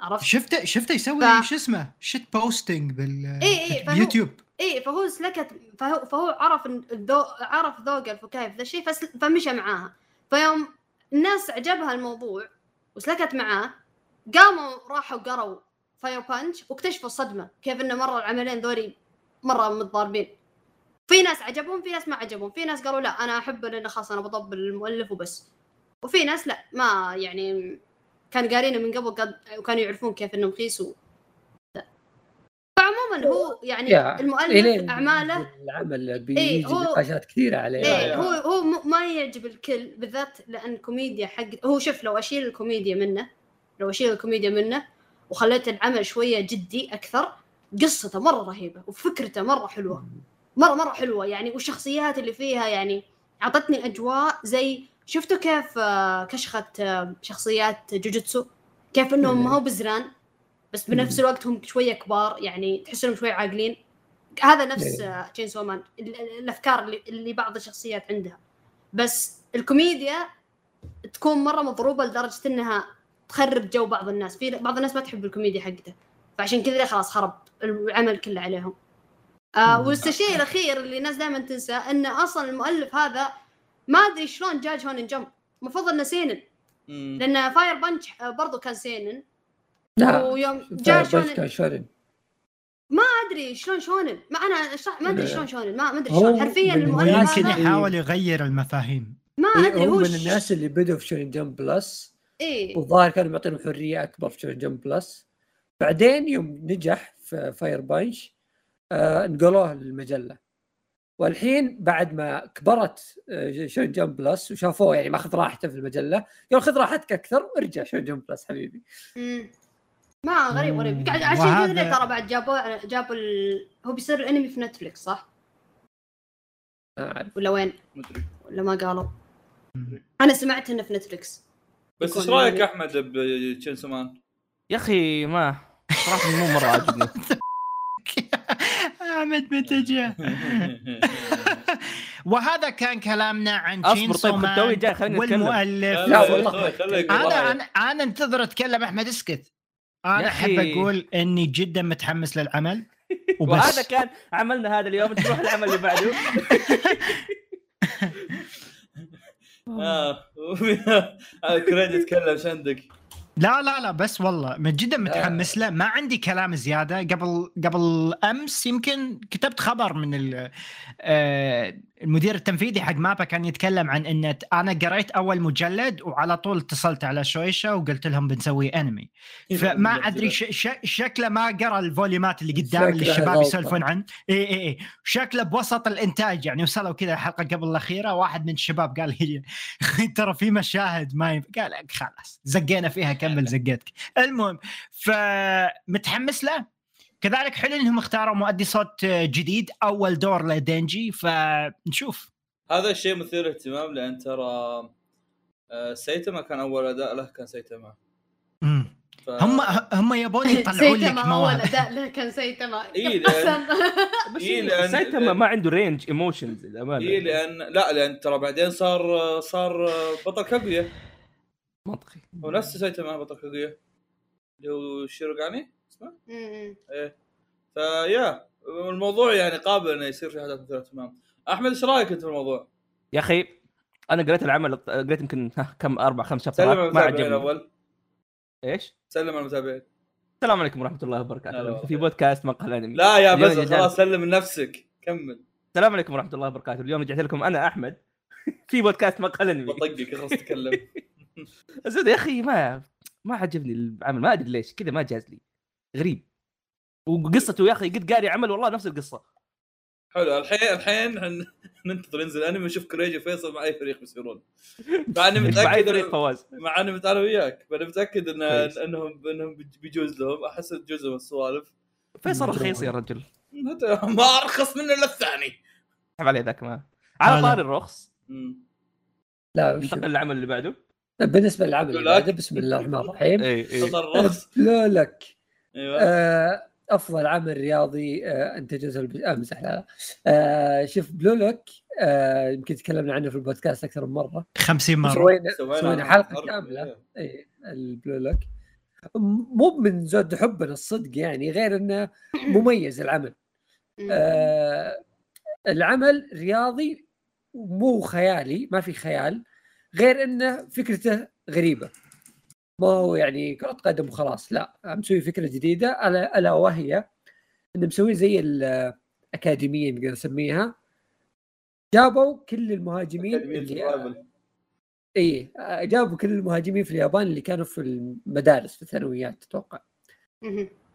عرفت؟ شفته شفته يسوي ف- شو اسمه؟ shitposting بال إيه إيه، إيه فهو سلكت فهو, فهو عرف الذوق عرف ذوق الفكاهي في ذا الشيء فمشى معاها. فيوم الناس عجبها الموضوع وسلكت معاه قاموا راحوا قروا فاير بانش واكتشفوا الصدمة كيف انه مرة العملين ذولي مرة متضاربين. في ناس عجبهم في ناس ما عجبهم في ناس قالوا لا أنا احبه لأنه خلاص أنا بطبل المؤلف وبس. وفي ناس لا ما يعني كانوا قارينه من قبل وكانوا يعرفون كيف انه مخيس. فعموما هو يعني يا، المؤلف أعماله العمل بيجي إيه، هو- نقاشات كثيرة عليه يا. هو هو ما يعجب الكل بالذات لأن كوميديا حق هو شوف لو أشيل الكوميديا منه لو أشيل الكوميديا منه وخليت العمل شوية جدي أكثر قصته مرة رهيبة وفكرته مرة حلوة مرة مرة حلوة يعني والشخصيات اللي فيها يعني أعطتني أجواء زي شفتوا كيف آه، كشخت آه، شخصيات جوجوتسو كيف إنهم مم. ما هو بزران بس بنفس الوقت هم شوية كبار يعني تحس انهم شوية عاقلين. هذا نفس إيه. Chainsaw Man الأفكار اللي, اللي بعض الشخصيات عندها. بس الكوميديا تكون مرة مضروبة لدرجة إنها تخرب جو بعض الناس. في بعض الناس ما تحب الكوميديا حقته. فعشان كذا خلاص خرب العمل كله عليهم. آه. والشيء الأخير اللي الناس دائما تنسى انه أصلا المؤلف هذا ما أدري شلون جاء Shonen Jump. المفروض إنه seinen. لأن Fire Punch برضو كان seinen. لا ويوم جاء shonen. كان shonen. ما أدري شلون shonen. ما أنا اشرح ما أدري. شلون shonen. ما أدري شلون. حرفيا المؤلف يمكن يحاول يغير المفاهيم. ما إيه، أدري هو هو من الناس اللي بدوا في Shonen Jump Plus. إيه. والظاهر كانوا معطينهم حرية أكبر في Shonen Jump Plus. بعدين يوم نجح في Fire Punch آه نقلوه للمجلة. والحين بعد ما كبرت آه Shonen Jump Plus وشافوه يعني ماخذ راحته في المجلة قالوا خذ راحتك أكثر وارجع Shonen Jump Plus حبيبي. ما غريب غريب. قاعد- عشان وهذا- كذا ترى بعد جابوا جابوا ال... هو بيصير الانمي في Netflix صح؟ ما أعرف ولا وين؟ مدري ولا ما قالوا؟ مم. أنا سمعت إنه في Netflix بس إيش رأيك يعني- أحمد ب Chainsaw Man؟ يا أخي ما صراحة مو مرة عاجبني أحمد متى جاء وهذا كان كلامنا عن أصبر تشينسو طيب والمؤلف لا والله. أنا أنا انتظر أتكلم أحمد اسكت أنا أحب. أقول إني جدا متحمس للعمل وهذا وبس كان عملنا هذا اليوم تروح العمل اللي بعده آه آه، كريدي يتكلم إيش عندك؟ لا لا لا بس والله من جدا متحمس له. ما عندي كلام زيادة. قبل قبل أمس يمكن كتبت خبر من آه، المدير التنفيذي حق MAPPA كان يتكلم عن ان أنا قريت أول مجلد وعلى طول اتصلت على Shueisha وقلت لهم بنسوي انمي فما أدري ش ش شكله ما قرأ الفوليومات اللي قدام اللي الشباب. يسولفون عن اي اي اي شكله بوسط الإنتاج يعني. وصلوا كذا الحلقة قبل الأخيرة. واحد من الشباب قال لي ترى في مشاهد ما يب... قال خلاص زقينا فيها كمل زقتك. المهم فمتحمس له. كذلك حلو إنهم اختاروا مؤدي صوت جديد أول دور لدينجي. فنشوف. هذا الشيء مثير اهتمام لأن ترى آه، سايتاما كان أول أداء له كان سايتاما مم. ف... هم هم يبون يطلعون لك سيتما أول مواهب أداء له كان سايتاما. لأن- بس إيه، لأن- سايتاما ما عنده range emotions للأمانة. اي لأن لا لأن ترى بعدين صار صار بطل كاغويا منطقي هو نفس سايتاما بطل كاغويا اللي هو شيروغاني اسمه. إيه. فيا الموضوع يعني قابل إنه يصير في أحداث مثير اهتمام أحمد إيش رأيك أنت في الموضوع؟ يا أخي أنا قريت العمل قريت يمكن ها كم أربع خمس سلم شابترات على ما المتابعين عجبني. الأول. إيش؟ سلم على المتابعين. السلام عليكم ورحمة الله وبركاته. في بودكاست مقهى انمي لا يا بس. خلاص سلم لنفسك. كمل. السلام عليكم ورحمة الله وبركاته. اليوم رجعت لكم أنا أحمد. في بودكاست مقهى انمي بطقك خلاص تتكلم الزبده يا أخي ما ما عجبني العمل ما أدري ليش كذا ما جاز لي. غريب. وقصته يا أخي قد قاري عمل والله نفس القصة. حلو الحين الحين ننتظر ينزل أنمي ونشوف كريجي وفيصل مع أي فريق بيصيرون. مع إني مع أي متأكد فريق إن- فواز. مع إني أنا وياك فأنا متأكد إن. إنهم إنهم بيج- بيجوز لهم. أحس جزء من السوالف. فيصل رخيص يا رجل. ما أرخص منه إلا الثاني. عليه ذاك ما. على. طاري الرخص. لا ننتقل للعمل اللي بعده. بالنسبة للعمل اللي. بعده بسم الله الرحمن الرحيم. اي اي خطر الرخص لا لك. أيوه. آه، أفضل عمل رياضي آه، انتجته الب... امزح لا لا. آه، شوف Blue Lock آه، يمكن تكلمنا عنه في البودكاست أكثر من مرة. 50 مرة. سوينا سوينا حلقة. كاملة. إيه. اي ال Blue Lock مو من زود حبنا الصدق يعني غير إنه مميز العمل. آه العمل رياضي مو خيالي ما في خيال. غير إنه فكرته غريبة ما هو يعني كرة قدم وخلاص لا مسوي فكرة جديدة ألا, ألا وهي إنه مسوي زي الأكاديمية نقدر نسميها جابوا كل المهاجمين اللي. إي جابوا كل المهاجمين في اليابان اللي كانوا في المدارس في الثانويات أتوقع.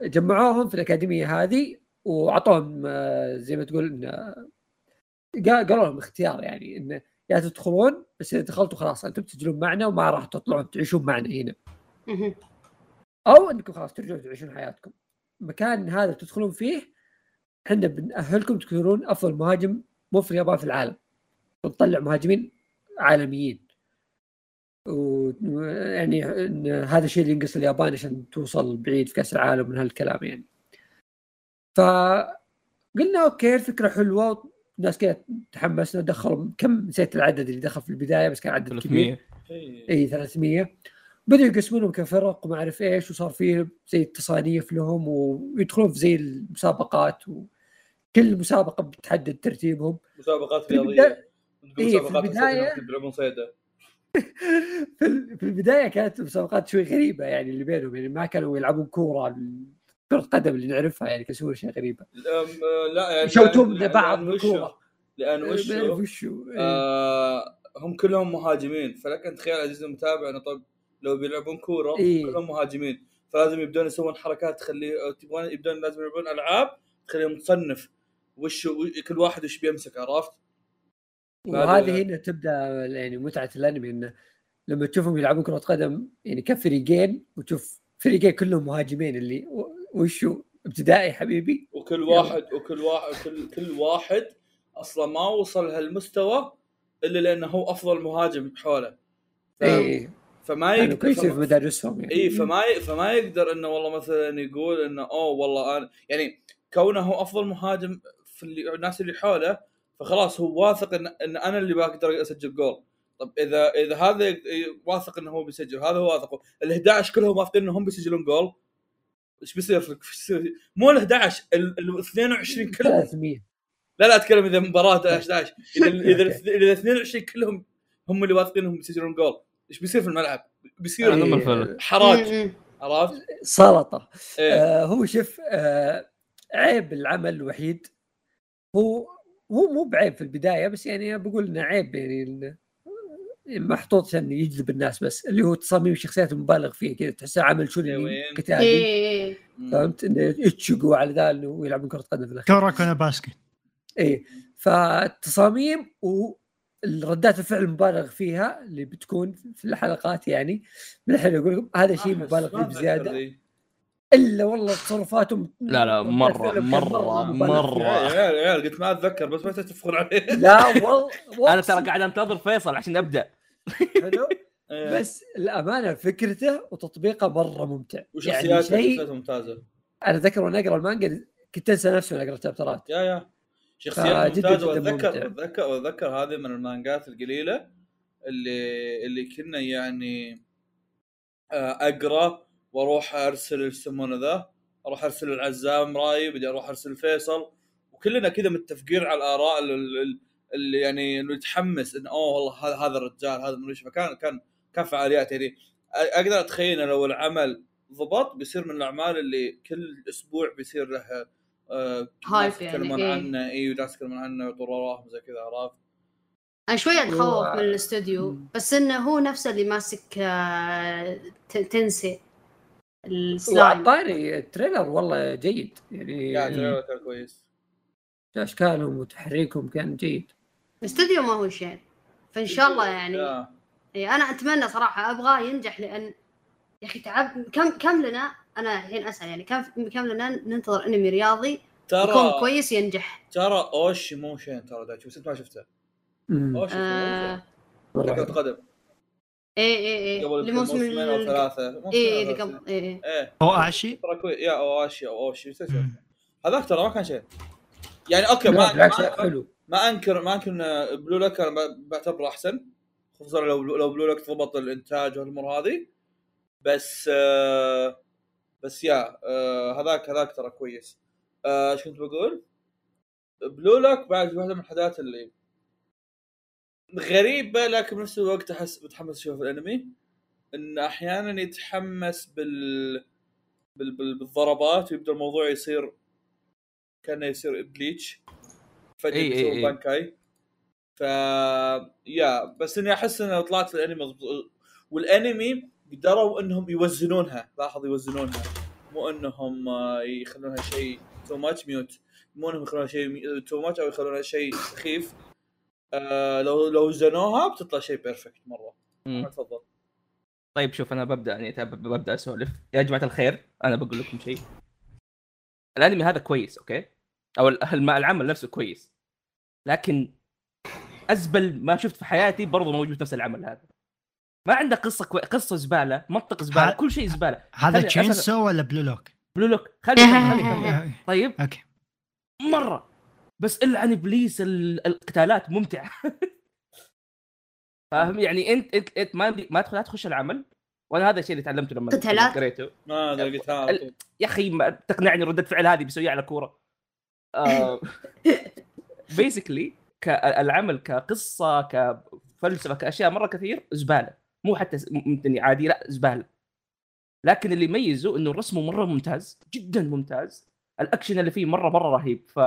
جمعوهم في الأكاديمية هذه وأعطوهم آه، زي ما تقول قالوا لهم اختيار يعني إنه يا تدخلون بس إذا دخلتوا خلاص أنتم تسجلون معنا وما راح تطلعون تعيشون معنا هنا. أو إنكم خلاص ترجعون تعيشون حياتكم. المكان هذا تدخلون فيه إحنا بنأهلكم تكونون أفضل مهاجم مو في اليابان في العالم. بنطلع مهاجمين عالميين. ويعني إن هذا الشيء اللي ينقص اليابان عشان توصل بعيد في كأس العالم من هالكلام يعني. فقلنا أوكي الفكرة حلوة الناس كذا تحمسنا دخلوا كم نسيت العدد اللي دخل في البداية بس كان عدد كبير. 300 اي 300 بدأوا يقسمونهم كفرق وما أعرف إيش وصار في زي التصانيف لهم ويدخلون في زي المسابقات وكل مسابقة بتحدد ترتيبهم. مسابقات في رياضية. إيه، في صيده في ال- في البداية كانت مسابقات شوي غريبة يعني اللي بينهم يعني ما كانوا يلعبون كورة كرة قدم اللي نعرفها يعني غريبة أم، آه، لا يعني يشوتون لأن- لبعض بالكورة. لأن ما وشو وشو إيه. آه هم كلهم مهاجمين فلك انت تخيل عزيزي المتابع أنه طب لو بيلعبون كورة إيه. كلهم مهاجمين فلازم يبدون يسوون حركات تخليه أو تبغون يبدون لازم يلعبون ألعاب تخليهم تصنف وش كل واحد وش بيمسك عرفت؟ وهذه هنا تبدأ يعني متعة الأنمي إنه لما تشوفهم يلعبون كرة قدم يعني كفريقين وتشوف فريقين كلهم مهاجمين اللي وشو؟ ابتدائي حبيبي. وكل واحد وكل واحد كل كل واحد أصلا ما وصل هالمستوى إلا لأنه هو أفضل مهاجم حوله ف... اي فما يقدر كويسين في مدارسهم يعني. اي فما ي... فما يقدر إنه والله مثلا يقول إنه أوه والله أنا يعني كونه هو أفضل مهاجم في اللي... الناس اللي حوله فخلاص هو واثق ان, إن أنا اللي بقدر أسجل جول. طب إذا إذا هذا واثق إنه هو بيسجل هذا هو واثق. ال 11 كلهم واثقين إنهم بيسجلون جول. إيش بيصير؟ مو ال 11 ال ال 22 كلهم 300 لا لا أتكلم إذا مباراة 11 إذا إذا. اذا 22 كلهم هم اللي واثقين إنهم بيسجلون جول إيش بيصير في الملعب؟ بيصير إيه،. حراج م- م. عرفت؟ سلطة إيه آه هو شوف آه عيب العمل الوحيد هو هو مو بعيب في البداية بس يعني بقول إنه عيب يعني محطوط عشان يجذب الناس بس اللي هو تصاميم الشخصيات المبالغ فيه كذا تحسه عمل شوني؟ قتالي. إيه مم. فهمت؟ إنه يتشقوا على ذا إنه يلعبون كرة قدم في الاخير كرة كنا باسكت. اي فالتصاميم والردات الفعل المبالغ فيها اللي بتكون في الحلقات يعني من الحين أقول لكم هذا شيء أحس مبالغ فيه بزيادة. إلا والله تصرفاتهم لا لا مرة مبالغ فيها. مرة يا عيال يا عيال قلت ما أتذكر بس ما تتفقون عليه. لا والله أنا ترى قاعد أنتظر فيصل عشان أبدأ. حلو؟ إيه. بس الأمانة فكرته وتطبيقه مرة ممتع. يعني وشخصيات شيء شخصيات ممتازة. أنا أتذكر وأنا أقرأ المانجا كنت أنسى نفسي وأنا اقرا تشابترات يا يا. شخصيات ممتازة. واتذكر. اتذكر اتذكر هذه من المانجات القليلة اللي اللي كنا يعني آه، أقرأ وأروح أرسل إيش يسمونه ذا؟ أروح أرسل العزام راي بدي أروح أرسل فيصل. وكلنا كذا متفقين على الآراء ال- ال- اللي يعني إنه يتحمس انه أوه والله هذا هذا الرجال هذا من فكان كان كان فعاليات يعني. أ- أقدر أتخيل لو العمل ضبط بيصير من الأعمال اللي كل أسبوع بيصير له آه hype يعني، يتكلمون إيه. عنه اي وناس يتكلمون عنه ويعطون وراهم زي كذا عرفت؟ أنا شوي أتخوف من الاستوديو. بس إنه هو نفسه اللي ماسك آه، Tensei ال slime. ال trailer والله جيد يعني. يعني كان كويس. اشكالهم وتحريكهم كان جيد. الاستوديو ما هو شين. فإن شاء الله يعني. إيه أنا أتمنى صراحة أبغاه ينجح لأن يا أخي تعب. كم كم لنا؟ أنا الحين أسأل يعني كم كم لنا ننتظر أنمي رياضي يكون ترى كويس ينجح؟ ترى أوشي مو شين ترى دايتشي بس أنت ما شفته. أوشي مو آه. كرة. قدم إيه إيه إيه قبل أو إيه أو اللي ثلاثة. قبل إيه إيه إيه. هو اشي ترى كويس يا أواشي أو اوشي. هذاك ترى ما كان شيء يعني أوكي ما بالعكس ما, حلو. ما انكر ما أنكر إن Blue Lock أنا بعتبره أحسن. خصوصا لو لو Blue Lock ضبط الإنتاج والأمور هذه. بس آه بس يا آه هذاك هذاك ترى كويس. آه، إيش كنت بقول؟ Blue Lock بعد واحدة من الحاجات اللي غريبة لكن بنفس الوقت احس متحمس أشوف الأنمي. إن أحيانا يتحمس بال... بال... بالضربات ويبدأ الموضوع يصير كأنه يصير Bleach فجأة إي إي يسوي إي. bankai. ف يا بس إني أحس انه طلعت الانمي والانمي قدروا إنهم يوزنونها. لاحظ يوزنونها. مو إنهم آه، يخلونها شيء too much mute مو إنهم يخلونها شيء too much أو يخلونها شيء سخيف. آه لو لو وزنوها بتطلع شيء perfect مرة. تفضل. طيب شوف أنا ببدأ يعني ببدأ أسولف. يا جماعة الخير أنا بقول لكم شيء. الأنمي هذا كويس أوكي؟ أو العمل نفسه كويس. لكن أزبل ما شفت في حياتي برضو موجود في نفس العمل هذا. ما عنده قصة كوي... قصة زبالة منطق زبالة ه- كل شيء زبالة. هذا Chainsaw ولا Blue Lock؟ بلو لوك. خلي خلي طيب؟ أوكي. مرة. بس إلا عن إبليس ال- القتالات ممتعة. فاهم؟ يعني انت انت, أنت ما ما تدخل لا تخش العمل. وأنا هذا الشيء اللي تعلمته لما قتالات؟ قريته. ما على طول. يا أخي تقنعني ردة فعل هذه بيسويها على كورة. basically العمل كقصة كفلسفة كأشياء مرة كثير زبالة. مو حتى ممتني عادي لا زبالة. لكن اللي يميزه إنه رسمه مرة ممتاز جدا ممتاز. الأكشن اللي فيه مرة مرة رهيب. ف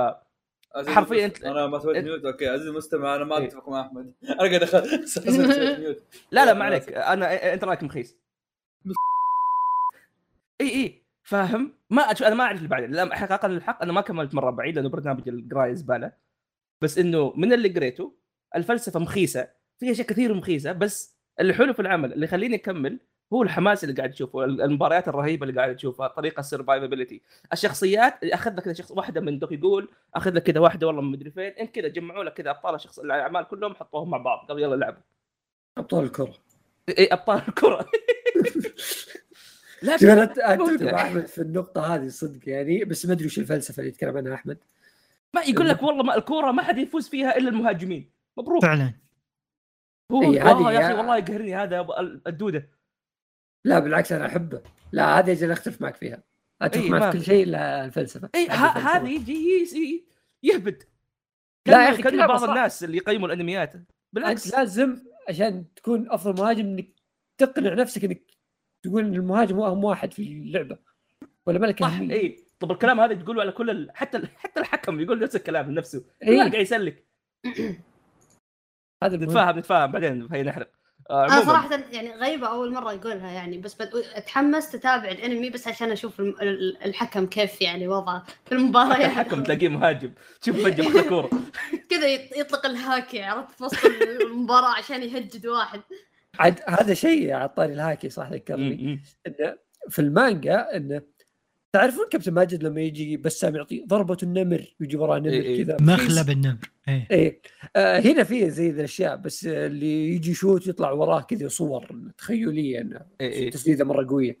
حرفياً المست- أنا ما سويت mute أوكي عزيزي المستمع أنا ما إيه. أتفق مع أحمد. أنا قاعد mute لا لا ما عليك. أنا أنت رأيك مخيس. اي اي فاهم؟ ما أش... أنا ما أعرف اللي لا حقيقه الحق أنا ما كملت مره بعيد لأنه برنامج القراية زبالة. بس إنه من اللي قريته الفلسفة مخيسة. في أشياء كثير مخيسة بس اللي حلو في العمل اللي يخليني أكمل هو الحماس اللي قاعد تشوفه المباريات الرهيبة اللي قاعد تشوفها طريقة ال survivability الشخصيات أخذ لك كذا شخص واحدة من دوك يقول أخذ لك كذا واحدة والله من مدري فين انت كذا جمعوا لك كذا أبطال الشخص الأعمال كلهم حطوهم مع بعض. قالوا يلا لعبوا. أبطال الكرة. اي أبطال الكرة. شوف أنا أت- اتفق أحمد في النقطة هذه صدق يعني بس ما أدري وش الفلسفة اللي يتكلم عنها أحمد. ما يقول لك والله ما الكورة ما حد يفوز فيها إلا المهاجمين. مبروك. فعلا. هو إي، والله هذه يا أخي والله يقهرني هذا الدودة. لا بالعكس أنا أحبه. لا هذه أجل أختلف معك فيها. اتفق إي، معك في. كل شيء إلا الفلسفة. اي أحب ه- الفلسفة. هذا يجي يهبد. لا يا كأنه كلامه بعض صح. الناس اللي يقيموا الأنميات. أنت بالعكس. لازم عشان تكون أفضل مهاجم إنك تقنع نفسك إنك تقول ان المهاجم هو أهم واحد في اللعبة ولا ملك صح. اي طب الكلام هذا تقوله على كل ال... حتى ال... حتى الحكم يقول نفس الكلام. كل واحد قاعد يسلك. هذا. نتفاهم نتفاهم. بعدين هي نحرق. آه أنا صراحة يعني غريبة أول مرة اقولها يعني بس بد- اتحمس تتابع الأنمي بس عشان أشوف الحكم كيف يعني وضعه في المباريات الحكم تلاقيه مهاجم. شوف فجأة ماخذ كورة. كذا يط- يطلق الهاكي عرفت في وسط المباراة عشان يهجد واحد. عاد هذا شيء على طاري الهاكي صح ذكرني. انه في المانجا انه تعرفون كابتن ماجد لما يجي بسام يعطي ضربة النمر يجي وراه نمر إيه إيه. كذا مخلب النمر إيه إيه آه هنا في زي ذي الأشياء بس اللي يجي شوت يطلع وراه كذا صور تخيلية إنه إيه إيه. تسديدة مرة قوية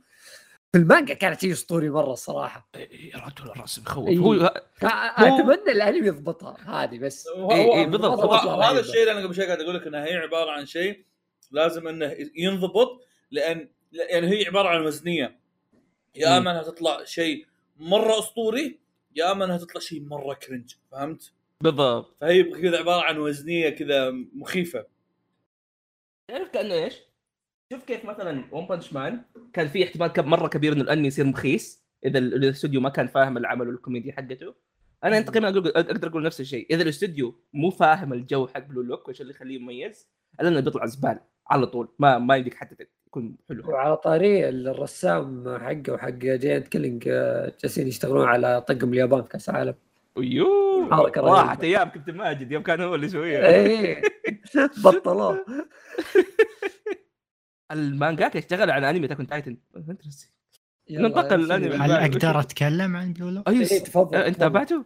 في المانجا كانت شيء أسطوري مرة الصراحه إيه، رجل الرسم يخوف إيه. هو آه، أتمنى الانمي يضبطها هذه بس هو- إيه، إيه، بالضبط. هذا الشيء اللي أنا قبل شوي قاعد أقول لك انها هي عبارة عن شيء لازم انه ينضبط لأن يعني هي عبارة عن وزنية. يا. اما انها تطلع شيء مرة أسطوري يا اما انها تطلع شيء مرة cringe فهمت؟ بالضبط. فهي كذا عبارة عن وزنية كذا مخيفة. تعرف كأنه إيش؟ شوف كيف مثلا One Punch Man كان في احتمال مرة كبير إنه الأنمي يصير مخيس إذا ال- الاستوديو ما كان فاهم العمل والكوميديا حقته. أنا تقريبا أقول أقدر أقول نفس الشيء. إذا الاستوديو مو فاهم الجو حق Blue Lock وايش اللي يخليه مميز؟ الا انه بيطلع زبالة. على طول ما ما يمديك حتى يكون حلو وعلى طاري الرسام حقه وحق Giant Killing آه، جالسين يشتغلون على طقم اليابان في كأس العالم أيوه. راحت أيام كابتن ماجد يوم كان هو اللي يسويها إيه بطلوه المانجاكا اشتغل على أنمي Attack on Titan ننتقل. بعد. هل. أقدر أتكلم عن Blue Lock؟ أيوه إيه، تفضل أنت. تابعته؟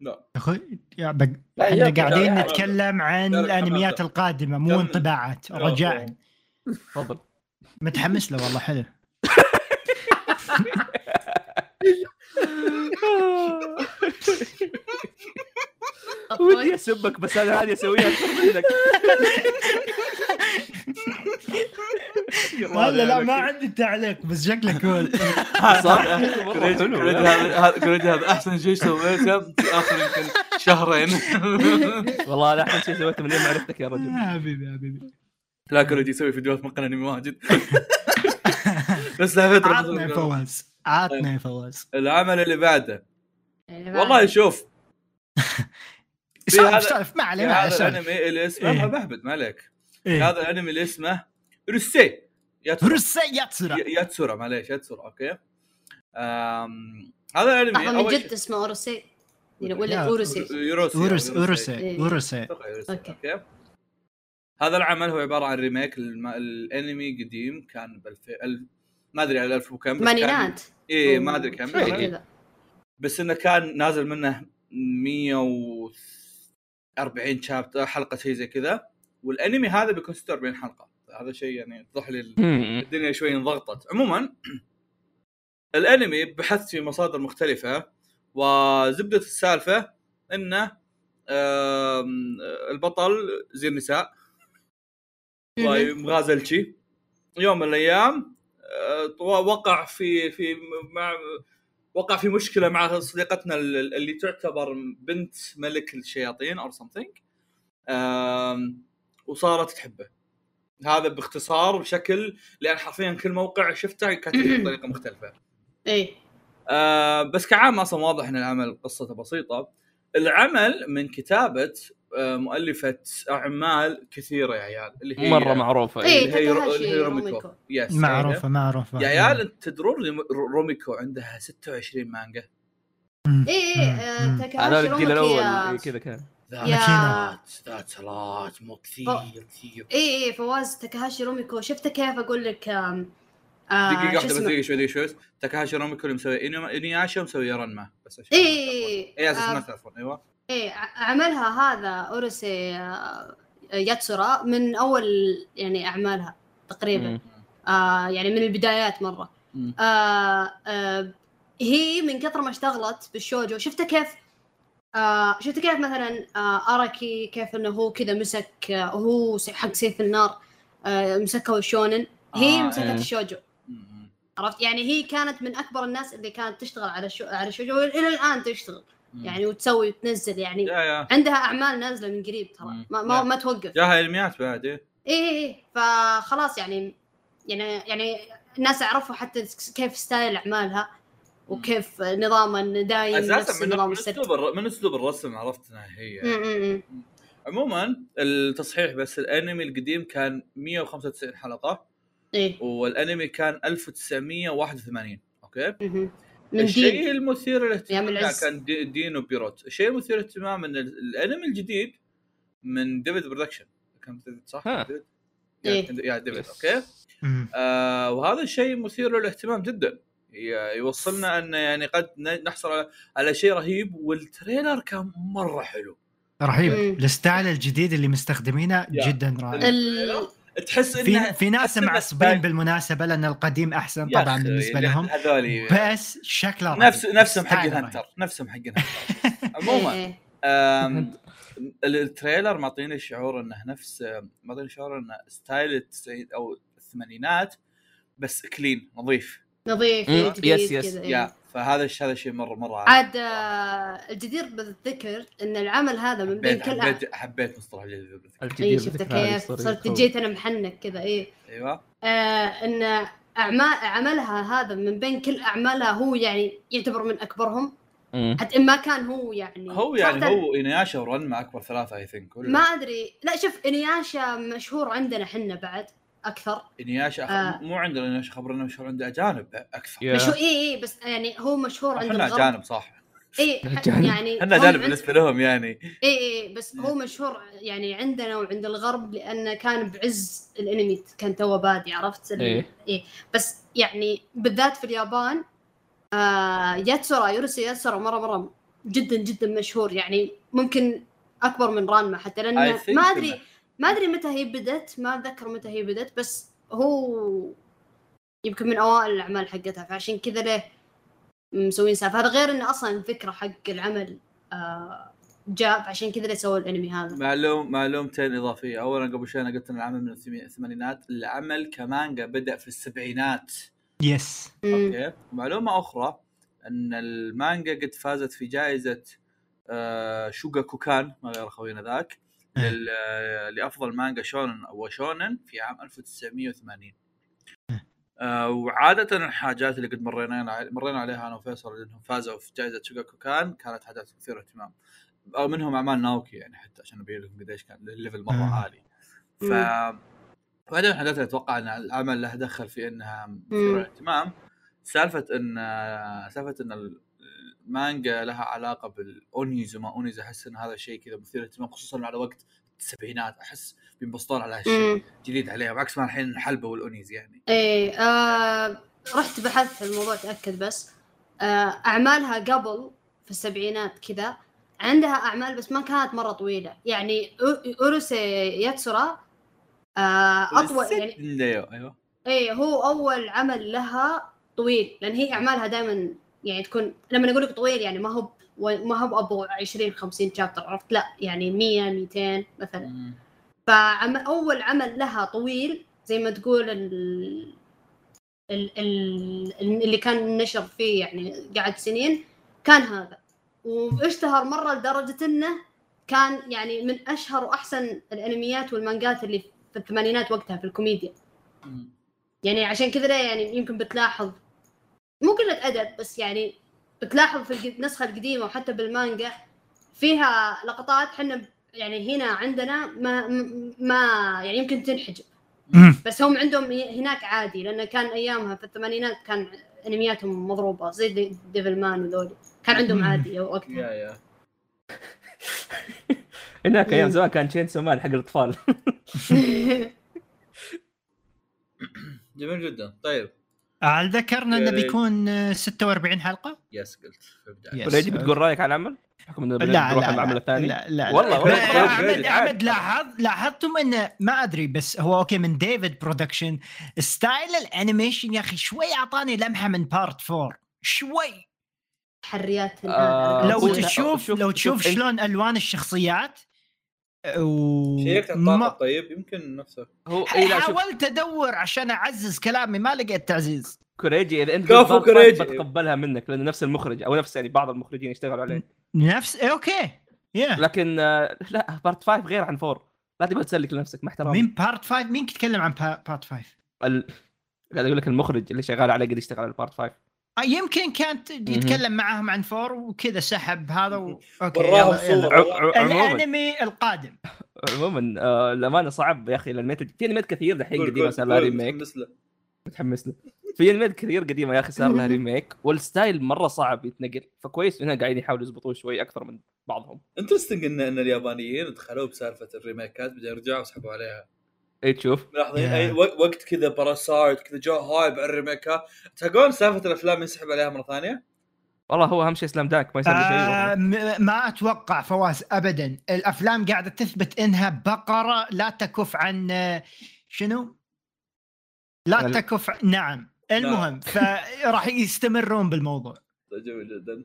لا أخوي يا بق... لا، إحنا قاعدين. نتكلم عن الانميات. القادمه مو. انطباعات رجاء تفضل متحمس له والله حلو ودي اسبك بس أنا هذه اسويها أكثر منك ولا لا ما عندي تعليق بس شكله cool صح كريج هذا احسن شيء سويته آخر يمكن شهرين. والله أنا احسن شيء سويته من يوم ما عرفتك يا رجل. حبيبي حبيبي. لا كريج يسوي فيديوهات مقنع إنمي واجد. بس له فترة عطنا يا فواز. عطنا يا فواز. العمل اللي بعده. والله شوف. سولف سولف. ما عليه ما عليه هذا الأنمي اللي اسمه إيه. بهبد ما عليك. إيه. هذا الأنمي اللي اسمه روسي. ياتسورا. روسي ياتسورا. ياتسورا معليش ياتسورا okay. هذا الأنمي من جد اسمه يعني ولا لا، أوروسي أوروسي إيه. أوروسي أتوقع يوروسي. okay. okay هذا العمل هو عبارة عن remake. الأنمي قديم كان بالف... ال... ما أدري على ألف وكم بس كان ثمانينات إيه ما أدري كم إيه. بس إنه كان نازل منه 140 شابتر حلقة شيء زي كذا والأنمي هذا بيكون 46 حلقة هذا شيء يعني يوضح لي. الدنيا شوي انضغطت عموما الأنمي بحثت في مصادر مختلفة وزبدة السالفة انه البطل زي النساء. ومغازلشي يوم من الأيام آه، وقع في في مع وقع في مشكلة مع صديقتنا ال- اللي تعتبر بنت ملك الشياطين أو something. آم، وصارت تحبه. هذا باختصار بشكل لأن حرفيا كل موقع شفته كاتب بطريقة مختلفة. إيه. آه بس كعام أصلا واضح إن العمل قصته بسيطة العمل من كتابة آه مؤلفة أعمال كثيرة يا عيال اللي هي مرة معروفة إيه. اللي هي رو- تاكاهاشي اللي هي روميكو روميكو. yes معروفة معروفة يا عيال تدرون روم- روميكو عندها 26 مانجا. إيه إيه آه، مم. هذا تاكاهاشي الجيل الأول إيه، كذا كان يا- that lot مو كثير. كثير إيه إيه فواز تاكاهاشي روميكو شفت كيف أقول لك آه، دقيقة شو واحدة بس؟ دقيقة شوي دقيقة شوي تاكاهاشي روميكو اللي مسوي انياشا ومسوي رنما بس عشان تعرفون. إي أساس آه. الناس تعرفون أيوه ع- عملها هذا اوريسي آه، ياتسورا من أول يعني أعمالها تقريبا. آه يعني من البدايات مرة. آه آه هي من كثر ما اشتغلت بالشوجو شفت كيف آه شفت كيف مثلا آه آراكي كيف إنه هو كذا مسك آه هو حق سيف النار آه مسكه الشونن هي آه، مسكت إيه. الشوجو. عرفت؟ يعني هي كانت من أكبر الناس اللي كانت تشتغل على الشو... على الشوجو والى الآن تشتغل. يعني وتسوي وتنزل يعني yeah yeah. عندها أعمال نازلة من قريب ترى. ما, ما. ما توقف. جاها انميات بعد إيه. إيه إيه إيه. فخلاص يعني يعني يعني الناس عرفوا حتى كيف style أعمالها وكيف نظام دايم نفس من, نظام أسلوب من أسلوب الرسم عرفت انها هي أمم. عموما التصحيح بس الأنمي القديم كان 195 حلقة. إيه والانمي كان 1981 okay. من الشيء دين المثير للاهتمام. كان دي- دين وبيروت الشيء المثير للاهتمام إن ال- الانمي الجديد من David Production كان ديفيد صح؟ ديفيد؟ إيه. yeah David. okay. آه وهذا الشيء مثير للاهتمام جدا يوصلنا إن يعني قد نحصل على, شيء رهيب وال trailer كان مرة حلو رهيب. ال style الجديد اللي مستخدمينه. جدا رائع. تحس في انه في ناس تحس إنه معصبين بالمناسبة لأن القديم أحسن طبعا بالنسبة لهم هذولي بس شكله رهيب. نفس نفسهم حق ال Hunter. نفسهم حق ال Hunter عموما إيه. ال trailer معطيني شعور إنه نفس معطيني شعور انه style التسعين أو الثمانينات بس clean نظيف نظيف yes، yes. إيه. yeah فهذا الشيء هذا الشيء مرة مرة عاد آه، الجدير بالذكر إن العمل هذا من بين كل حبيت حبيت مصطلح اي الجدير شفت بالذكر هذه كيف؟ الصورة صرت. جيت أنا محنك كذا إيه. أيوه. آه إن اعمال عملها هذا من بين كل اعمالها هو يعني يعتبر من أكبرهم. مم. حتى إن ما كان هو يعني هو يعني هو إنياشا ورنما أكبر ثلاثة اي ثينك ما أدري. لا شوف إنياشا مشهور عندنا حنا بعد. أكثر انياشا أخ... آه. مو عندنا انياشا خبرنا مشهور عند أجانب أكثر يا. مشهور اي اي بس يعني هو مشهور عند إحنا الغرب أجانب صح اي. يعني إحنا أجانب بالنسبة لهم يعني اي اي بس هو مشهور يعني عندنا وعند الغرب لأنه كان بعز الأنمي كان توه بادي عرفت ال- إيه. إيه. بس يعني بالذات في اليابان آه ياتسورا يورسي ياتسورا مره مرة جدا جدا مشهور يعني ممكن أكبر من رانما حتى I لأن think ما أدري إنه- ما أدري متى هي بدت ما أتذكر متى هي بدت بس هو يمكن من أوائل الأعمال حقتها فعشان كذا ليه مسوين سالفة. هذا غير انه أصلا الفكرة حق العمل آه جاء عشان كذا ليه سووا الأنمي هذا. معلوم معلومتين إضافية. اولا قبل شوي أنا قلت إن العمل من الثمانينات. العمل كمانجا بدأ في السبعينات. yes. okay. معلومة أخرى إن المانجا قد فازت في جائزة آه شوغا كوكان ما غير خوينا ذاك. لأفضل مانجا شونن وشونن في عام 1980 آه وعادة الحاجات اللي قد مرينا مرينا عليها أنا وفيصل إنهم فازوا في جائزة شوغا كوكان كانت حاجات مثيرة اهتمام أو منهم أعمال ناوكي يعني حتى عشان ابين لكم قديش كان ال level مرة مم. عالي. ف واحدة من الحاجات اللي أتوقع إن العمل له دخل في إنها مم. مثيرة اهتمام سالفة إن سالفة إن المانجا لها علاقة بال onis وما onis أحس إن هذا الشيء كذا مثير اهتمام خصوصا على وقت السبعينات أحس بينبسطون على هالشيء. جديد عليهم عكس ما الحين الحلبة والاونيز يعني. إيه آه رحت بحثت في الموضوع تأكد بس. آه، أعمالها قبل في السبعينات كذا عندها أعمال بس ما كانت مرة طويلة. يعني أوروسي ياتسورا آه، أطول يعني أيوه. إيه هو أول عمل لها طويل لأن هي أعمالها دائما يعني تكون لما أقول لك طويل يعني ما هو ما هو بأبو 20 50 شابتر عرفت لا يعني 100 200 مثلا مم. فأول عمل لها طويل زي ما تقول ال... ال... ال... اللي كان نشر فيه يعني قعد سنين كان هذا واشتهر مرة لدرجة إنه كان يعني من أشهر وأحسن الأنميات والمانجات اللي في الثمانينات وقتها في الكوميديا. يعني عشان كذا يعني يمكن بتلاحظ مو قلة أدب بس يعني بتلاحظ في النسخة القديمة وحتى بالمانجا فيها لقطات حنا يعني هنا عندنا ما ما يعني يمكن تنحجب. بس هم عندهم هناك عادي لأن كان أيامها في الثمانينات كان أنمياتهم مضروبة زي دي- Devilman وذولي. كان عندهم. عادي وقتها yeah yeah. هناك أيام. زمان كان Chainsaw Man حق الأطفال. جميل جدا. طيب. آه، ذكرنا أنه. بيكون آه، 46 حلقة yes قلت في البداية yes. وليجي بتقول رأيك على العمل؟ بحكم إنه لا لا نروح لا العمل لا الثاني لا لا والله أحمد. أحمد لاحظ لاحظتم انه ما أدري بس هو okay من David Production style ال animation يا أخي شوي أعطاني لمحة من part 4 شوي تحريات آه، لو تشوف شوف- لو تشوف شلون ألوان الشخصيات و شيكت ما- طيب يمكن نفسه. هو شوف حاولت أدور عشان أعزز كلامي ما لقيت تعزيز. كوريجي إذا أنت كفو part كوريجي. بتقبلها منك لأنه نفس المخرج أو نفس يعني بعض المخرجين يشتغلوا عليه. نفس إيه، okay. yeah لكن آه، لا part 5 غير عن 4 لا تبغى تسلك لنفسك مع احترامي مين part 5 مين يتكلم عن با- part 5 ال... قاعد أقول لك المخرج اللي شغال عليه قد يشتغل على ال part 5 آه، يمكن كانت يتكلم معاهم عن four وكذا سحب هذا و... okay يلا- يلا. الأنمي القادم. عموما آه، الأمانة صعب يا أخي الانميات في انميات كثير دحين قديمة صار لها remake متحمس له. في انميات كثير قديمة يا أخي صار لها remake وال style مرة صعب يتنقل فكويس انهم قاعدين يحاولوا يضبطوه شوي أكثر من بعضهم. interesting ان إن اليابانيين دخلوا بسالفة ال remake ات بعدين رجعوا وسحبوا عليها. اي تشوف ملاحظين Yeah. أي وق- وقت كذا Parasyte كذا جاء hype على ال remake ات تلقون سالفة الأفلام ينسحب عليها مرة ثانية؟ والله هو أهم شيء سلام دانك ما يسوي شيء. آه والله. م- ما أتوقع فواز ابدا. الأفلام قاعدة تثبت إنها بقرة لا تكف عن آه، شنو؟ لا ال- تكف نعم. المهم فراح يستمرون بالموضوع. جميل جدا.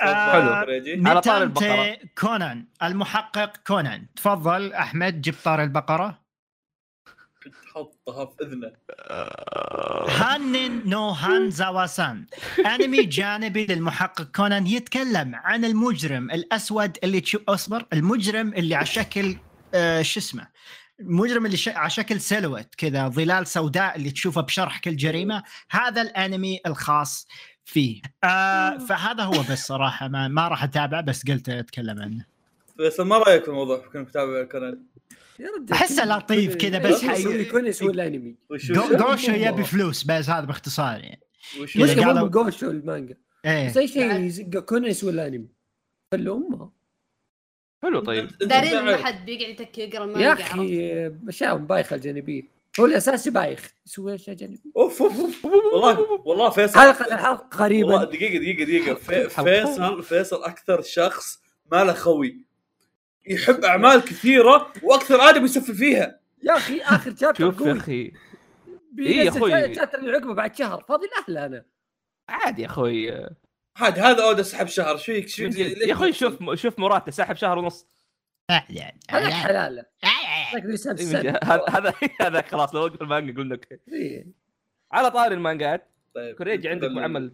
آه، تفضل كريجي. على طار متى البقرة. كونان المحقق كونان. تفضل أحمد جبت طار البقرة. حطها في إذنه. هانين نو هانزاوا سان أنمي جانبي للمحقق كونان يتكلم عن المجرم الأسود اللي تشوف أصبر المجرم اللي على شكل آه شو اسمه؟ المجرم اللي ش... على شكل silhouette كذا ظلال سوداء اللي تشوفه بشرح كل جريمة. هذا الأنمي الخاص فيه. آه فهذا هو بس صراحة ما, ما راح اتابعه بس قلت أتكلم عنه. بس ما رأيك في الموضوع كنت متابع كونان؟ كل- لطيف كذا، بس حي- وش جو- وش جوشو. يبي فلوس بس هذا باختصار يعني. المشكلة قالوا- مو بجوشو المانجا. إيه. أي شيء يزق- كون يسوي الأنمي. خلوا امها حلو طيب. دارين ما حد بيقعد يتك يقرأ المانجا يا؟ أخي اشياء بايخه الجانبية. هو الاساسي بايخ. يسوي أشياء جانبية. أوف أوف. والله والله فيصل حلقة الحلقة دقيقة دقيقة دقيقة. في- فيصل فيصل أكثر شخص ما له خوي. يحب أعمال كثيرة وأكثر آدم يسفل فيها. يا أخي آخر شابتر شوف يا أخي. يا أخوي. الشابتر اللي عقبه بعد شهر. فاضي الأهل أنا. عادي يا أخوي. عاد هذا أودا سحب شهر. شو فيك. يا أخوي شوف شوف مراته سحب شهر ونص. يعني هذاك حلاله إيه،. هذا هذا خلاص لو وقف المانجا قلنا أوكي إيه. على طاري المانجات. طيب كوريجي عندك عمل.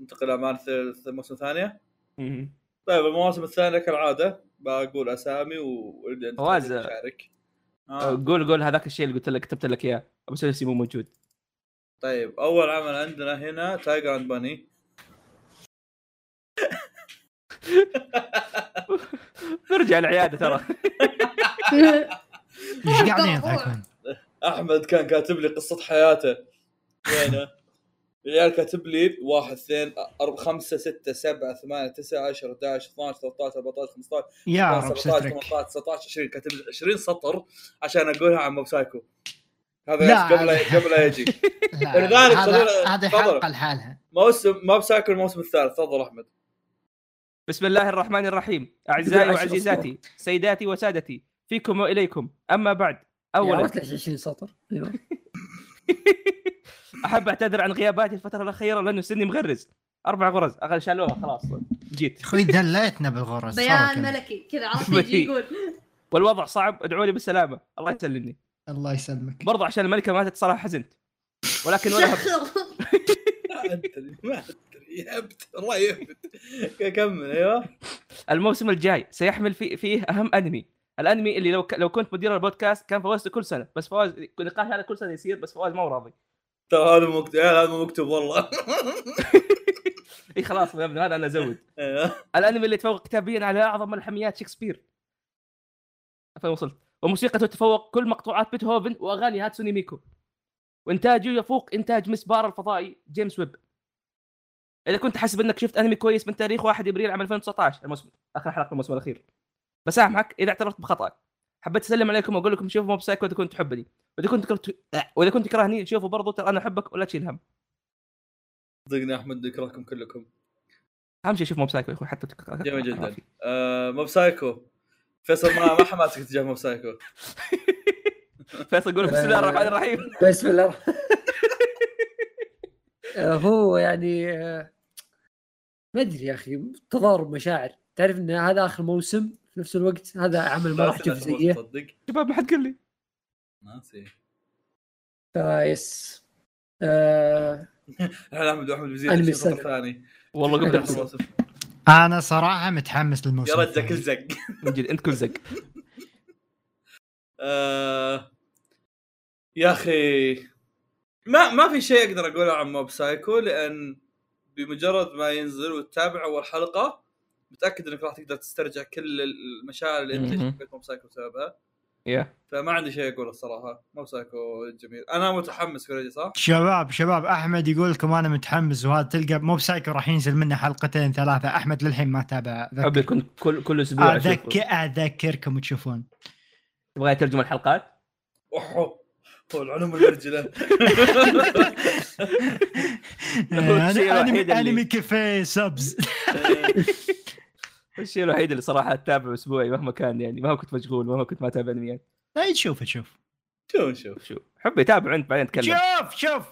ننتقل أعمال ث- الموسم الثانية. مهم. طيب المواسم الثانية كالعادة. بقول أسامي وابدأ أنت فواز. تشارك آه، آه. قول قول هذاك الشيء اللي قلت لك كتبت لك إياه أبو سلسي مو موجود طيب أول عمل عندنا هنا Tiger and Bunny نرجع العياده ترى إيش قاعدين؟ أحمد كان كاتب لي قصة حياته وينه؟ العيال كاتب لي واحد اثنين أربعة خمسة ستة سبعة ثمانية تسعة 10 11 12 13 14 15 يا رب 17 سترك 18 19 20 كاتب لي 20 سطر عشان أقولها عن موب سايكو هذا لا، قبل قبل لا يجي. خلونا- هذه. حلقة لحالها. موسم ما بساكل الموسم الثالث. تفضل أحمد. بسم الله الرحمن الرحيم. أعزائي وعزيزاتي سيداتي وسادتي فيكم وإليكم. أما بعد اولا. عرفت ليش 20 سطر؟ أيوه. أحب أعتذر عن غياباتي الفترة الأخيرة لأنه سني مغرز. أربع غرز. أقل شالوها خلاص. جيت. أخوي دليتنا بالغرز. بيان. ملكي كذا. عرفت يجي يقول. والوضع صعب. ادعوا لي بالسلامة. الله يسلمني. الله يسلمك. برضه عشان الملكة ماتت صراحة حزنت. ولكن ولا. ما ادري ما ادري يهبت والله يهبت كمل أيوه. الموسم الجاي سيحمل في فيه أهم أنمي. الأنمي اللي لو ك... لو كنت مدير البودكاست كان فوزته كل سنة. بس فواز النقاش هذا كل سنة يصير بس فواز ما هو راضي. ترى هذا مكتوب هذا مو مكتوب والله. إي خلاص يا ابني هذا أنا أزود. أيوه الأنمي اللي تفوق كتابيا على أعظم ملحميات شكسبير. فين وصلت. وموسيقته تفوق كل مقطوعات بيتهوفن وأغاني هاتسوني ميكو. وانتاجه يفوق إنتاج مسبار الفضائي جيمس ويب. إذا كنت حاسب إنك شفت أنمي كويس من تاريخ 1 إبريل عام 2019 الموسم آخر حلقة الموسم الأخير. بسامحك إذا اعترفت بخطأك. حبيت أسلم عليكم وأقول لكم شوفوا Mob Psycho إذا كنت تحبني. وإذا كنت كرت... وإذا كنت تكرهني شوفوا برضو ترى أنا أحبك ولا تشيل هم. صدقني أحمد يكرهكم كلكم. أهم شيء شوف Mob Psycho يا أخوي حتى تك... جميل جدا. آه Mob Psycho فيصل ما ما حماسك تجاه Mob Psycho فيصل يقول بسم الله الرحمن الرحيم. بسم الله آه، هو يعني آه، ما أدري يا أخي تضارب مشاعر تعرف إن هذا آخر موسم في نفس الوقت هذا عمل ما راح تشوف زيه شباب ما حد قال لي. ناسي. فيس آه احمد وأحمد أنمي الشوط السنة. الثاني. والله قبل. أنا صراحة متحمس للموسم يا رجل. كل زق من جد انت كل زق. آه، يا أخي ما ما في شيء أقدر أقوله عن Mob Psycho لأن بمجرد ما ينزل وتتابع أول حلقة متأكد إنك راح تقدر تسترجع كل المشاعر اللي أنت Mob Psycho بسببها. يا فما عندي شيء أقوله الصراحة. Mob Psycho جميل. أنا متحمس كوريجي صح؟ شباب شباب أحمد يقول لكم أنا متحمس وهذا تلقى Mob Psycho راح ينزل منه حلقتين ثلاثة. أحمد للحين ما تابع. أبي كنت كل كل أسبوع. اذكر أذكركم تشوفون تبغى ترجم الحلقات؟ أوه. العلوم أنا الوحيد انمي اللي- أنمي كافيه سبز. الشيء الوحيد اللي صراحة أتابعه أسبوعي مهما كان يعني مهما كنت مشغول مهما كنت ما اتابع انميات لا تشوف تشوف شوف نشوف شو حبي اتابع أنت بعدين اتكلم شوف شوف.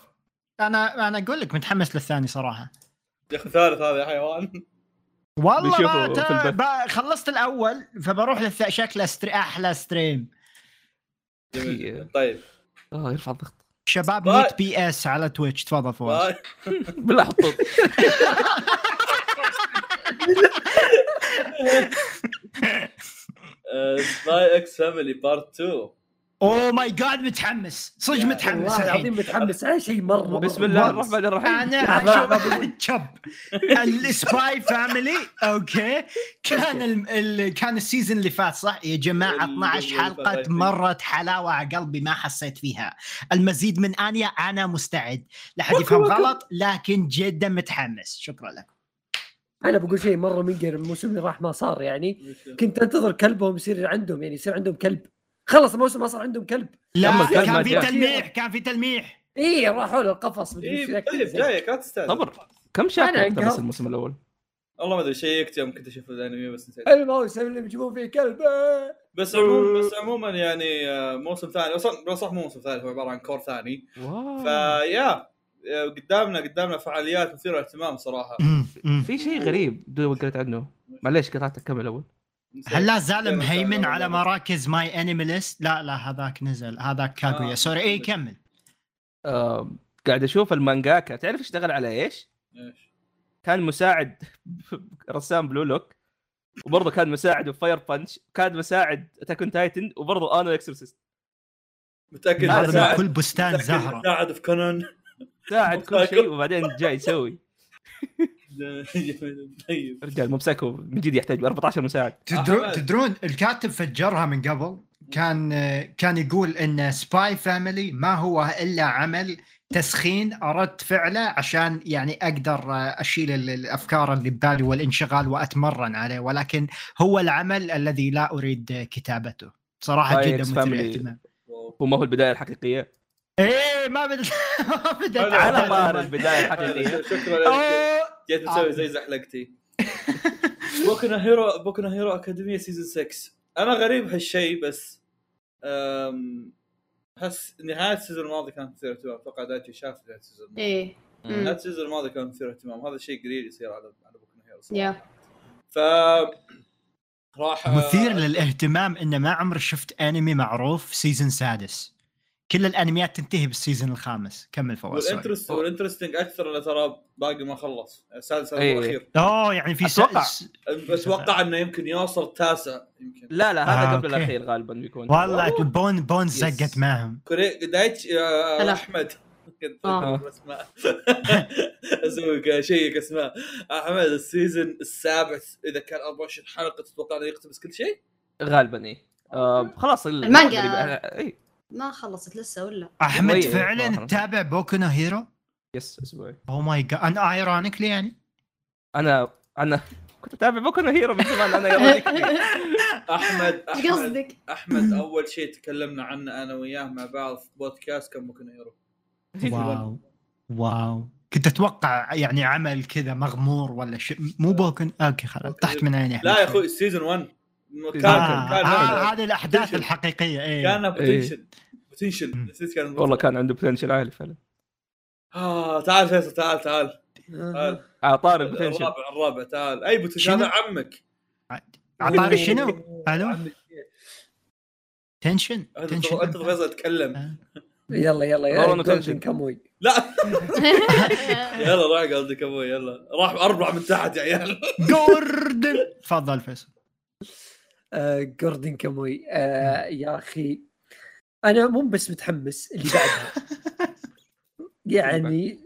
أنا أنا أقول لك متحمس للثاني صراحة. يا أخي ثالث هذا يا حيوان. والله ما تا... با- خلصت الأول فبروح للث... شكله strea... أحلى stream طيب. آه يرفع الضغط. شباب. 100 bits على Twitch. تفضل فواز. بالله حطوا Spy x Family part 2 oh my God متحمس. صدق متحمس والله العظيم متحمس. على شيء مرة بسم الله الرحمن الرحيم. أنا تشب ال Spy Family okay كان ال... ال... كان ال season اللي فات صح؟ يا جماعة ال- 12 اللي حلقة فات. مرت حلاوة على قلبي ما حسيت فيها. المزيد من انيا أنا مستعد. لا حد يفهم غلط لكن جدا متحمس. شكرا لكم. أنا بقول شيء مرة منقر الموسم اللي راح ما صار يعني. كنت أنتظر كلبهم يصير عندهم يعني يصير عندهم كلب. خلص الموسم ما صار عندهم كلب. لا كان في. تلميح كان في تلميح. إي راحوا له القفص إيه. طيب جايك لا تستاهل. صبر كم شاف بس. الموسم الأول؟ والله ما أدري شيكت يوم كنت أشوف الأنمي بس نسيت. الموسم اللي بيجيبون فيه كلب. بس عموما بس عموما يعني آه، موسم ثاني. أصلا صح مو موسم ثالث هو عبارة عن cour ثاني. واو. فيا قدامنا قدامنا فعاليات مثيرة للاهتمام صراحة. في شيء غريب دو قلت عنه معليش قطعتك كمل أول هل لا زال مهيمن على. مراكز MyAnimeList؟ لا لا هذاك نزل هذاك كاغويا آه. sorry اي كمل آه قاعد أشوف المانجاكا تعرف اشتغل على إيش؟ إيش؟ كان مساعد رسام Blue Lock وبرضه كان مساعد ب Fire Punch كان مساعد Attack Titan وبرضه Ao no Exorcist متأكد هذا كل بستان زهرة مساعد في كونان ساعد كل شيء وبعدين جاي يسوي. طيب. رجال Mob Psycho من جد يحتاج 14 مساعد. تدرون أحمد. تدرون الكاتب فجرها من قبل؟ كان كان يقول إن Spy Family ما هو إلا عمل تسخين أردت فعله عشان يعني أقدر أشيل ال- الأفكار اللي ببالي والانشغال وأتمرن عليه ولكن هو العمل الذي لا أريد كتابته. صراحة جدا مثير Family. اهتمام واو. وما هو البداية الحقيقية. إيه ما بدأ ما بدأ حلو. على طار البدايه الحقيقيه شكرا لك. أوه. جيت مسوي زي زحلقتي. Boku no Hero Boku no Hero Academia season 6 أنا غريب هالشيء بس أحس نهاية ال season الماضي كانت مثيرة اهتمام. أتوقع دايتشي شاف نهاية ال season الماضي. إيه. نهاية ال season الماضي كان مثير اهتمام. هذا شيء قليل يصير على على Boku no Hero صراحة. يا ف راح مثير للاهتمام انه ما عمري شفت أنمي معروف season سادس. كل الانميات تنتهي بال season الخامس كمل فواز وال interesting أكثر انه ترى باقي ما خلص السادس هذا إيه. الأخير أوه يعني في أتوقع. س... بس أتوقع إنه يمكن يوصل التاسع يمكن لا لا هذا آه، قبل أوكي. الأخير غالبا بيكون والله بون بون. زقت معهم كوري دايتش آه،. أحمد كنت. أذكر اسماء أسوي شيء اسماء أحمد ال season السابع إذا كان 24 حلقة تتوقع إنه يقتبس كل شيء؟ غالبا اي آه خلاص ال- المانجا. اي ما خلصت لسه ولا؟ أحمد شوية. فعلا. تتابع بوكو هيرو؟ yes أسبوعي. oh my God أنا ironically يعني؟ أنا أنا كنت أتابع بوكو هيرو من زمان أنا أحمد أحمد قصدك؟ أحمد أول شيء تكلمنا عنه أنا وياه مع بعض في بودكاست كان بوكو هيرو. واو. واو. كنت أتوقع يعني عمل كذا مغمور ولا شيء. مو بوكن okay خلاص. طحت من عيني لا يا أخوي السيزون 1 كان آه كان آه كان هذه الأحداث. الحقيقية إيه. كان بوتنشل بوتنشل مم. نسيت كان والله كان. عنده بوتنشل عالي فعلا. آه تعال فيصل تعال تعال. تعال. على طار البوتنشل الرابع الرابع تعال. أي بوتنشل؟ هذا عمك. عطاري شنو؟ ألو؟ تنشن تنشن انت فيصل تكلم آه. يلا يلا يلا تنشن. كاموي لا. يلا راح قصدك أبوي يلا. راح أربع من تحت يا عيال. جوردن. تفضل فيصل. آه، جوردن كاموي آه، يا أخي أنا مو بس متحمس اللي بعدها. يعني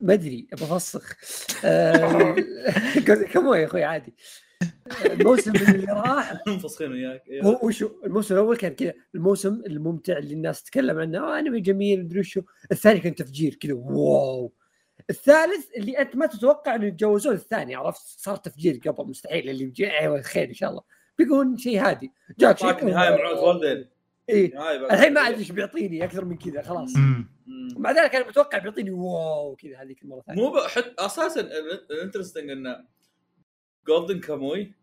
ما أدري ابى أفسخ. آه، جوردن كاموي يا أخوي عادي. الموسم اللي راح منفسخين وياك هو. وشو؟ الموسم الأول كان كذا الموسم الممتع اللي الناس تتكلم عنه. آه أنمي جميل مدري وشو. الثاني كان تفجير كذا wow. الثالث اللي أنت ما تتوقع إنه يتجاوزون الثاني عرفت؟ صار تفجير قبل مستحيل اللي بيجي أيوه خير إن شاء الله. بيكون شيء هادي. جاك شيء نهاية إيه. نهاية بعد. الحين ما أدري إيش بيعطيني أكثر من كذا خلاص. ومع ذلك أنا متوقع بيعطيني wow كذا هذيك المرة الثانية مو حتى أساسا ال interesting انه جولدن كاموي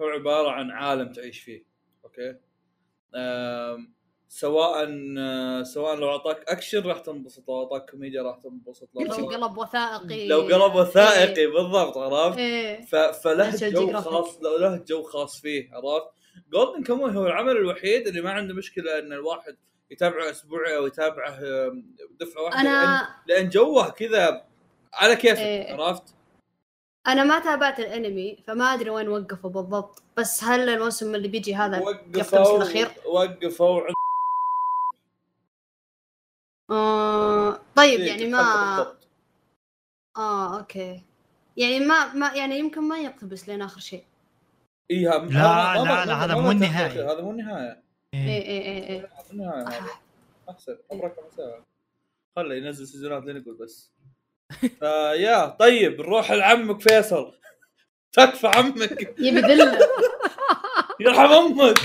هو عبارة عن عالم تعيش فيه. أوكي؟ سواء سواء لو أعطاك أكشن راح تنبسط لو أعطاك كوميديا راح تنبسط. لو كل شيء قلب وثائقي. لو قلب وثائقي بالضبط عرفت؟ ف... فله جو. خاص له جو خاص فيه عرفت؟ جولدن كاموي هو العمل الوحيد اللي ما عنده مشكلة إن الواحد يتابعه أسبوعي أو يتابعه دفعة واحدة لأن, أنا لأن جوه كذا على كيفك إيه. عرفت؟ أنا ما تابعت الأنمي فما أدري وين وقفوا بالضبط بس هل الموسم اللي بيجي هذا وقفوا الأخير؟ وقفوا آه طيب ذيك يعني ما بالضبط. آه أوكي. يعني ما ما يعني يمكن ما يقتبس لين آخر شيء. ايها لا، لا، لا، هذا مو النهاية. هذا مو النهايه إيه. إيه. إيه إيه إيه. مو النهايه هذا أحسن. عمرك خله ينزل season ات لين يقول بس. فيا طيب نروح لعمك فيصل. تكفى عمك. يبي ذلة. يرحم أمك.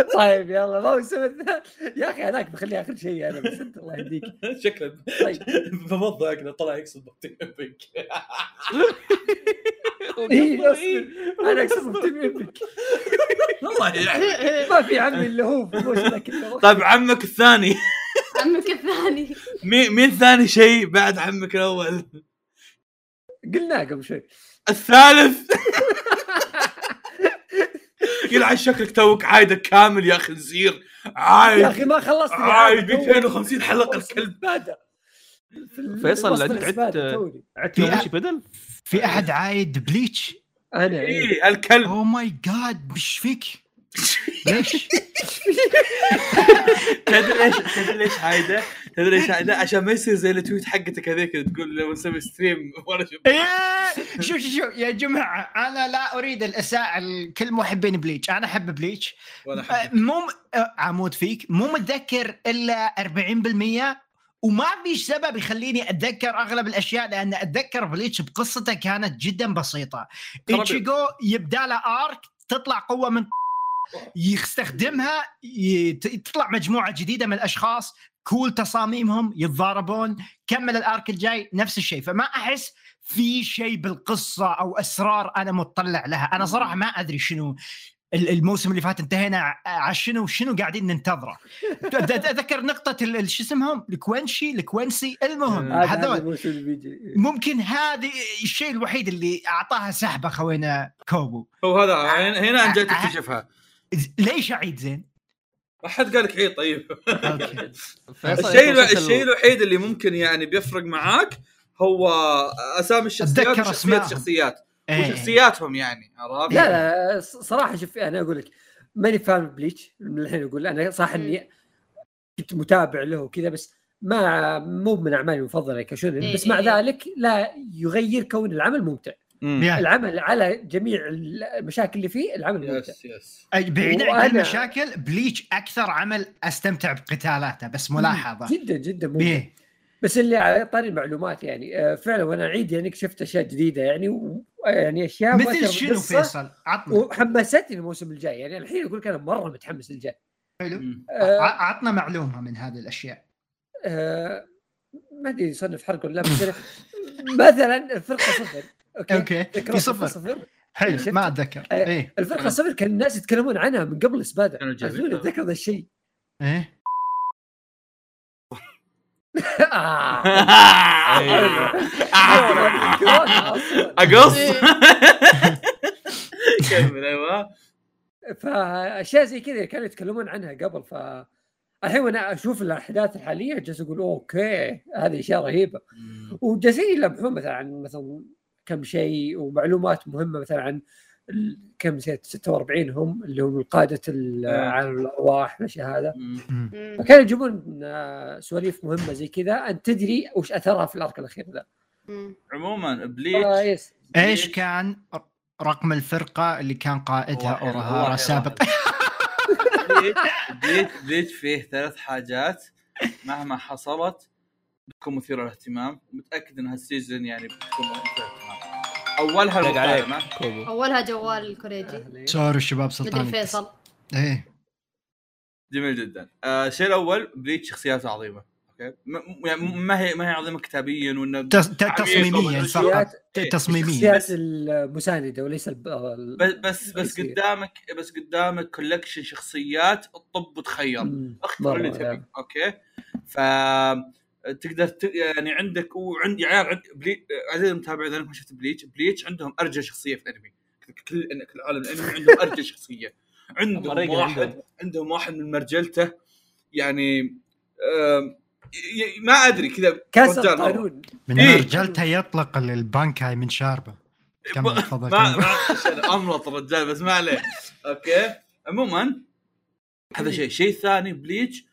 طيب يلا موسم الثاني يا أخي هذاك بخليه اخر شيء أنا بس أنت الله يهديك. شكله طيب. بمضى كذا طلع يقصد بطيء بك إيه،. أنا أقصد تيم ايبك الله يعني ما في عمي اللي هو. طيب عمك الثاني. عمك الثاني. مين مين ثاني شيء بعد عمك الأول؟ قلناه قبل شوي. الثالث. يلعن شكلك توك عايدك كامل يا خنزير يا عايد. أخي ما خلصت عايد 250 حلقة الكلب. فيصل، عدت- عدت في يوم شيء بدل؟ في أحد عايد بليتش؟ أنا إيه. إيه الكلب. اوه ماي جاد مش فيك. ليش؟ تدري إيش تدري ليش عايده؟ تدري إيش عايده؟ عشان ما يصير زي ال tweet حقتك هذيك اللي تقول لو نسوي stream شوف إيه، شوف شوف شوف يا جماعة أنا لا أريد الاساءه لكل محبين بليتش. أنا أحب بليتش. مو آه، عمود فيك. مو متذكر إلا 40% وما في سبب يخليني أتذكر أغلب الأشياء لأن أتذكر بليتش بقصته كانت جدا بسيطة. ايتشيجو يبدأ له arc تطلع قوة من يستخدمها تطلع مجموعة جديدة من الأشخاص cool تصاميمهم يتضاربون كمل ال arc الجاي نفس الشيء. فما أحس في شيء بالقصة أو أسرار أنا مطلع لها. أنا صراحة ما أدري شنو ال- الموسم اللي فات انتهينا على شنو شنو قاعدين ننتظره. أتذكر نقطة شو اسمهم؟ الكوينشي الكوينسي. المهم هذا هذا هذول ممكن هذه الشيء الوحيد اللي أعطاها سحبه خوينا كوبو. هو هذا هنا- هنا انت جاي تكتشفها ليش اعيد زين؟ ما حد قال لك عيد طيب الشيء الشيء ال- الوحيد اللي ممكن يعني بيفرق معاك هو أسامي الشخصيات وشخصيات. الشخصيات إيه. وشخصياتهم يعني عرفت؟ لا لا صراحة شوف أنا أقول لك ماني فاهم بليتش من الحين أقول أنا صح إني كنت متابع له وكذا بس ما مو من أعمالي المفضلة كشونن إيه بس مع إيه. ذلك لا يغير كون العمل ممتع. العمل على جميع المشاكل اللي فيه العمل ممتع. yes. yes بعيد عن المشاكل بليتش أكثر عمل أستمتع بقتالاته بس ملاحظة. جدا جدا ممتع. بس اللي على طاري المعلومات يعني آه، فعلا وأنا اعيد يعني شفت أشياء جديدة يعني و- يعني أشياء مثل شنو فيصل؟ عطنا. وحمستني الموسم الجاي يعني الحين أقول لك أنا مرة متحمس للجاي. حلو. آه، ع- عطنا معلومة من هذه الأشياء. آه، ما أدري يصنف حرق ولا لا بس أنا- مثلا الفرقة صفر. أوكي. أوكي. في صفر. صفر حلو؟ ما أتذكر. آه، إيه. الفرقه صفر كان الناس يتكلمون عنها من قبل سبادا كانوا جايبين. عزوني أتذكر ذا الشيء. إيه. آه. أقص. كمل أيوه. فأشياء زي كذا كانوا يتكلمون عنها قبل ف الحين وأنا أشوف الأحداث الحالية جالس أقول okay هذه أشياء رهيبة. وجالسين يلمحون مثلا عن مثلا كم شيء ومعلومات مهمة مثلا عن كم نسيت 46 هم اللي هم قاده ال- آه. عالم الأرواح الاشياء هذا. فكانوا يجيبون آه، سواليف مهمة زي كذا. أنت تدري وش أثرها في ال arc الأخير ذا. عموما آه، بليتش yes إيش كان رقم الفرقة اللي كان قائدها اورهارا سابق بليتش بليتش فيه ثلاث حاجات. مهما حصلت بتكون مثيرة للاهتمام. متأكد إن هال season يعني بتكون للاهتمام أولها المكالمه أولها جوال الكوريجي. sorry الشباب مدري سلطان فيصل إيه. جميل جدا. آه، الشيء الأول بليتش شخصياته عظيمة. okay؟ م- يعني ما هي ما هي عظيمة كتابيا وإنه تصميميا فقط. ت- تصميميا. الشخصيات المساندة وليس الب... ال- بس بس بس. قدامك بس قدامك collection شخصيات الطب وتخير مم. اختار اللي تبي. okay؟ ف تقدر ت... يعني عندك وعند يا عيال عند بلي... عزيزي المتابع إذا ما شفت Bleach، Bleach عندهم أرجل شخصية في الأنمي. كل كل عالم الأنمي عندهم أرجل شخصية. عندهم واحد عندهم. واحد من مرجلته. يعني آم، ي... ما أدري كذا. كسر. قانون من إيه. مرجلته يطلق البانكاي من شاربه. كمل تفضل. ما أملط الرجال بس ما عليه okay. عموما هذا شيء. الشيء الثاني Bleach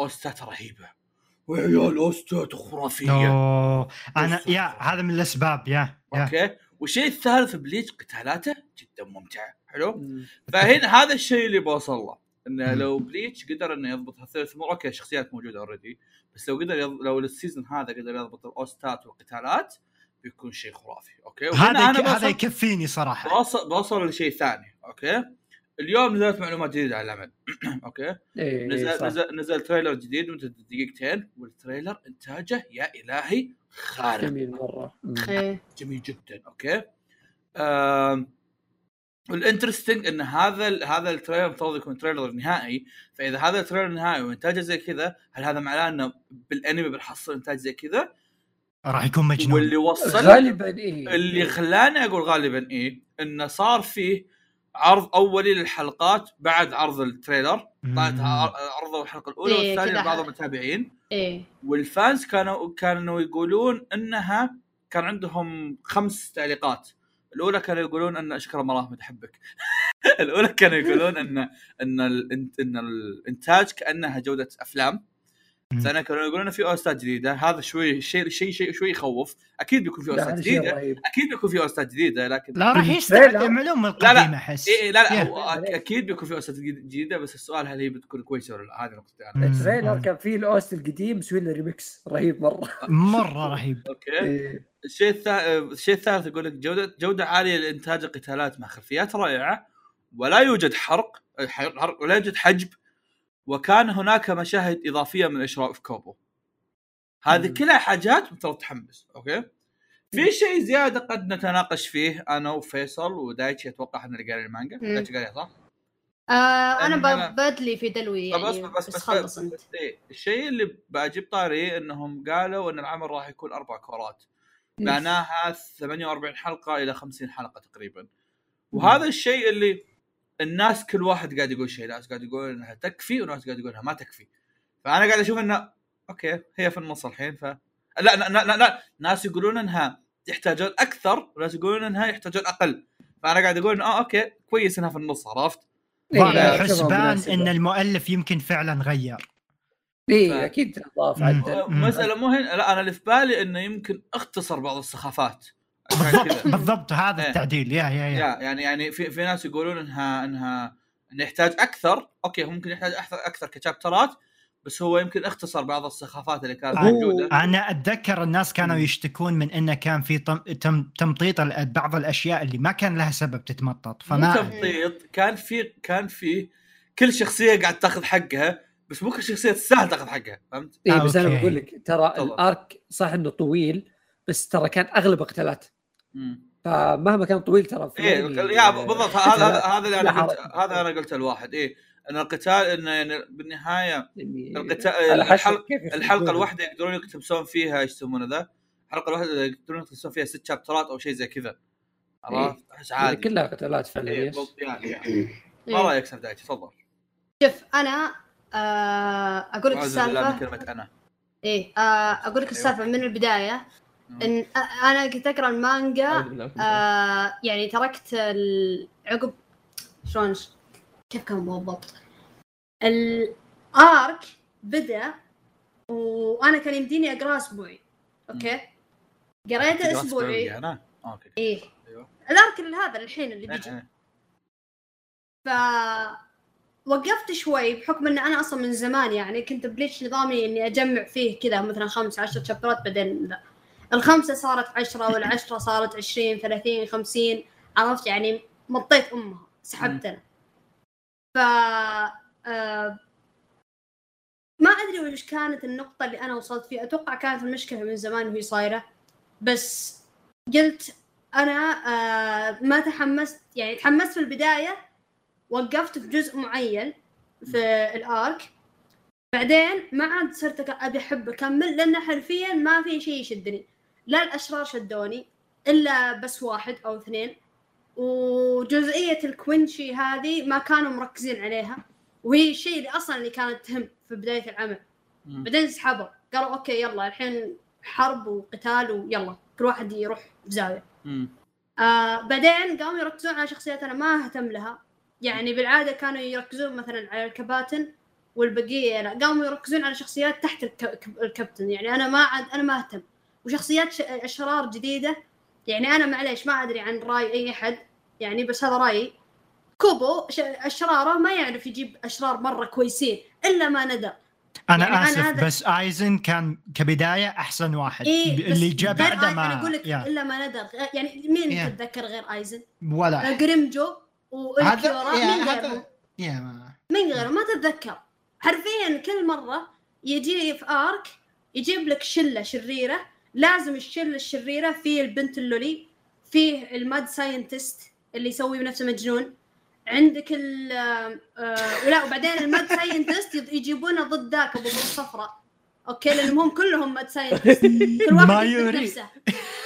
أوستات رهيبة. وعيال اوستات خرافية. أوه. أنا يا هذا من الأسباب يا يا. okay. والشيء الثالث Bleach قتالاته جدا ممتعه حلو؟ مم. فهنا هذا الشيء اللي بوصل له انه. لو Bleach قدر إنه يضبط الثلاث أمور okay الشخصيات موجودة already بس لو قدر يض... لو ال season هذا قدر يضبط الاوستات والقتالات بيكون شيء خرافي okay؟ هذا أنا يك- هذا بوصل- يكفيني صراحة. بوصل بوصل لشيء ثاني okay؟ اليوم نزلت معلومات جديدة على العمل okay؟ إيه نزل صح. نزل نزل trailer جديد مدته دقيقتين؟ وال trailer إنتاجه يا إلهي خارق. جميل مرة. جميل جدا. okay؟ آم، وال interesting إن هذا هذا ال trailer المفروض يكون trailer نهائي. فإذا هذا ال trailer نهائي وإنتاجه زي كذا هل هذا معناه إنه بالأنمي بنحصل إنتاج زي كذا؟ راح يكون مجنون. واللي وصل غالبا إيه. اللي خلاني أقول غالبا إيه إنه صار فيه عرض أولي للحلقات بعد عرض التريلر. طلعت عرضوا الحلقة الأولى إيه، والثانية. لبعض المتابعين إيه. والفانز كانوا كانوا يقولون إنها كان عندهم خمس تعليقات. الأولى كانوا يقولون ان شكرا مراهم احبك الأولى كانوا يقولون ان إن ان الانتاج كأنها جودة أفلام. الثانية كانوا يقولون في أوستات جديدة هذا شوي شيء شيء شيء شوي يخوف أكيد بيكون في لا، أوستات جديدة أكيد بيكون في أوستات جديدة لكن لا راح لا، يستعد لا. معلومه لا، لا. القديمة أحس إيه لا لا. هو أك- أكيد بيكون في أوستات جديد- جديدة بس السؤال هل هي بتكون كويسة ولا لا هذه نقطتي أنا مم. ال trailer. كان فيه ال OST القديم مسوي له ريمكس رهيب مرة مرة رهيب okay إيه. الشيء الثالث الشيء الثالث يقول لك جوده جودة عالية لإنتاج القتالات مع خلفيات رائعة ولا يوجد حرق حرق ولا يوجد حجب وكان هناك مشاهد إضافية من اشراف كوبو. هذه. كلها حاجات مثل تحمس okay؟ في شيء زيادة قد نتناقش فيه أنا وفيصل ودايتشي أتوقع إحنا اللي قاري المانجا. دايتشي قاريها صح؟ آه أنا بدلي في دلوي يعني بس بس بس, خلص بس, أنت. إيه الشيء اللي بجيب طاري إنهم قالوا إن العمل راح يكون أربع كورات. معناها 48 حلقة إلى 50 حلقة تقريبا. وهذا الشيء اللي الناس كل واحد قاعد يقول شيء ناس قاعد يقول إنها تكفي وناس قاعد يقول إنها ما تكفي فأنا قاعد أشوف إنه okay هي في النص الحين ف لا لا لا, لا, لا. ناس يقولون إنها يحتاجون أكثر وناس يقولون إنها يحتاجون أقل فأنا قاعد أقول آه okay كويس إنها في النص عرفت؟ إيه، مناسبة. إن المؤلف يمكن فعلا غير إيه ف- أكيد. عدل مم. مسألة مو هنا لا أنا اللي في بالي إنه يمكن أختصر بعض السخافات بالضبط بالضبط هذا إيه. التعديل يا يا يا يعني يعني في في ناس يقولون إنها إنها انه يحتاج أكثر okay هو ممكن يحتاج أكثر أكثر كشابترات بس هو يمكن اختصر بعض السخافات اللي كانت موجودة أنا أتذكر الناس كانوا. يشتكون من إنه كان في تم تم تمطيط بعض الأشياء اللي ما كان لها سبب تتمطط فما تمطيط كان في كان في كل شخصية قاعد تاخذ حقها بس مو كل شخصية تستاهل تاخذ حقها فهمت؟ آه، بس أنا okay. بقول لك ترى. الأرك صح إنه طويل بس ترى كان أغلب قتالات مم. فمهما كان طويل ترى في يا آه، بالضبط هذا هذا اللي أنا قلت. هذا أنا قلته لواحد إيه إن القتال انه يعني بالنهاية يعني القتال الحلقة. الحلقة الواحدة يقدرون يقتبسون فيها إيش يسمونه ذا؟ الحلقة الواحدة يقدرون يقتبسون فيها ست شابترات أو شيء زي كذا. عرفت؟ احس يعني عادي. كلها قتالات فعلا إيه، يعني يعني. ما إيه. رايك سندايتي تفضل. شوف أنا آه أقول لك السالفة. كلمة أنا. إيه آه أقول لك السالفة من البداية. إن آه، أنا كنت أقرأ المانجا. آه يعني تركت عقب شلون كيف كان بالضبط؟ ال arc بدأ وأنا كان يمديني اقراه أسبوعي. okay؟ قريته تقرأ أسبوعي. أنا okay. إيه. أيوه. ال arc اللي هذا الحين اللي بيجي. إيه، إيه. ف وقفت شوي بحكم إن أنا أصلا من زمان يعني كنت بليتش نظامي إني أجمع فيه كذا مثلا خمس عشر شابترات بعدين لا. الخمسة صارت عشرة والعشرة صارت عشرين ثلاثين خمسين. عرفت؟ يعني مطيت أمها سحبت أنا ف آه، ما أدري وش كانت النقطة اللي أنا وصلت فيها. أتوقع كانت المشكلة من زمان وهي صايرة. بس قلت أنا آه، ما تحمست يعني تحمست في البداية. وقفت في جزء معين في الأرك. بعدين ما عاد صرت أبي أحب أكمل لأن حرفيا ما في شيء يشدني. لا الأشرار شدوني إلا بس واحد أو اثنين. وجزئية الكوينشي هذه ما كانوا مركزين عليها وهي الشيء اللي أصلا اللي كانت تهم في بداية العمل. مم. بعدين سحبوا قالوا أوكي يلا الحين حرب وقتال ويلا كل واحد يروح في زاويه مم. آه بعدين قاموا يركزون على شخصيات أنا ما أهتم لها. يعني بالعادة كانوا يركزون مثلا على الكباتن والبقية لا قاموا يركزون على شخصيات تحت الك- الكابتن. يعني أنا ما عاد أنا ما أهتم. وشخصيات أشرار جديدة. يعني أنا معليش ما أدري عن رأي أي أحد يعني بس هذا رأيي. كوبو أشراره ما يعرف يجيب أشرار مرة كويسين إلا ما ندى أنا يعني أنا آسف هذا- بس آيزن كان كبداية أحسن واحد. بس اللي جاء بعده ما أنا أقول لك يا. إلا ما ندى يعني مين يا. تتذكر غير آيزن؟ ولا. جريمجو هذا وأولكيورا يا مين؟ هذا يا ما من غيره؟ ما تتذكر. حرفيا كل مرة يجي في arc يجيب لك شلة شريرة لازم الشله الشريره فيه البنت ال loli فيه ال mad scientist اللي يسوي بنفسه مجنون. عندك ال آه، آه، لا وبعدين ال mad scientist يجيبونه ضد ذاك أبو الصفراء okay لانهم هم كلهم mad scientist كل واحد يثبت. نفسه.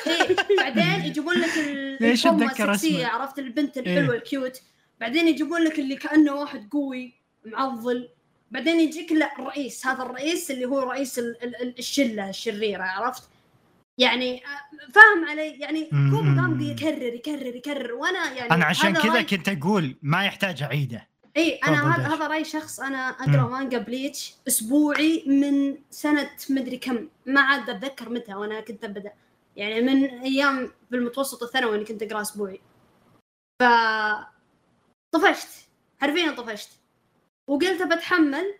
إيه بعدين يجيبون لك وش اسمه؟ عرفت؟ البنت الحلوة إيه. ال cute. بعدين يجيبون لك اللي كأنه واحد قوي معضل. بعدين يجيك لا الرئيس. هذا الرئيس اللي هو رئيس ال- ال- ال- الشلة الشريرة عرفت؟ يعني آه، فاهم علي؟ يعني مم. كوبو قام يكرر يكرر يكرر. وأنا يعني أنا عشان كذا كنت أقول ما يحتاج اعيده إي أنا هذا. هذا رأي شخص أنا أقرأ. مانجا Bleach أسبوعي من سنة مدري كم. ما عاد أتذكر متى وأنا كنت أبدأ. يعني من أيام بالمتوسط الثانوي اني كنت أقرأ أسبوعي. ف طفشت. حرفيا طفشت. وقلت بتحمل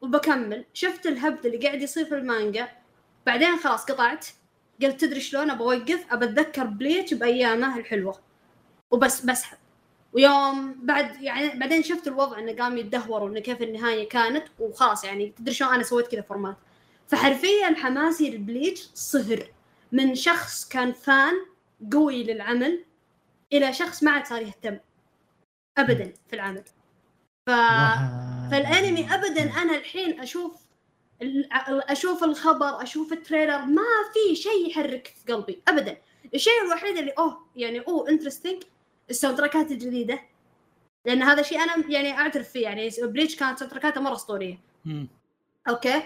وبكمل. شفت الهبد اللي قاعد يصير في المانجا. بعدين خلاص قطعت. قلت تدري شلون أبى أتذكر Bleach بأيامه الحلوة. وبس بسحب ويوم بعد يعني بعدين شفت الوضع إنه قام يتدهور وإنه كيف النهاية كانت وخلاص يعني تدري شلون أنا سويت كذا format فحرفيا حماسي لل Bleach صفر من شخص كان fan قوي للعمل إلى شخص ما عاد صار يهتم. ابدا في العمل. ف فالأنمي ابدا أنا الحين أشوف أشوف الخبر أشوف ال trailer ما في شيء يحرك في قلبي ابدا. الشيء الوحيد اللي أوه يعني أوه interesting ال sound track ات الجديدة. لأن هذا شيء أنا يعني أعترف فيه يعني Bleach كانت sound track اته مرة أسطورية. okay.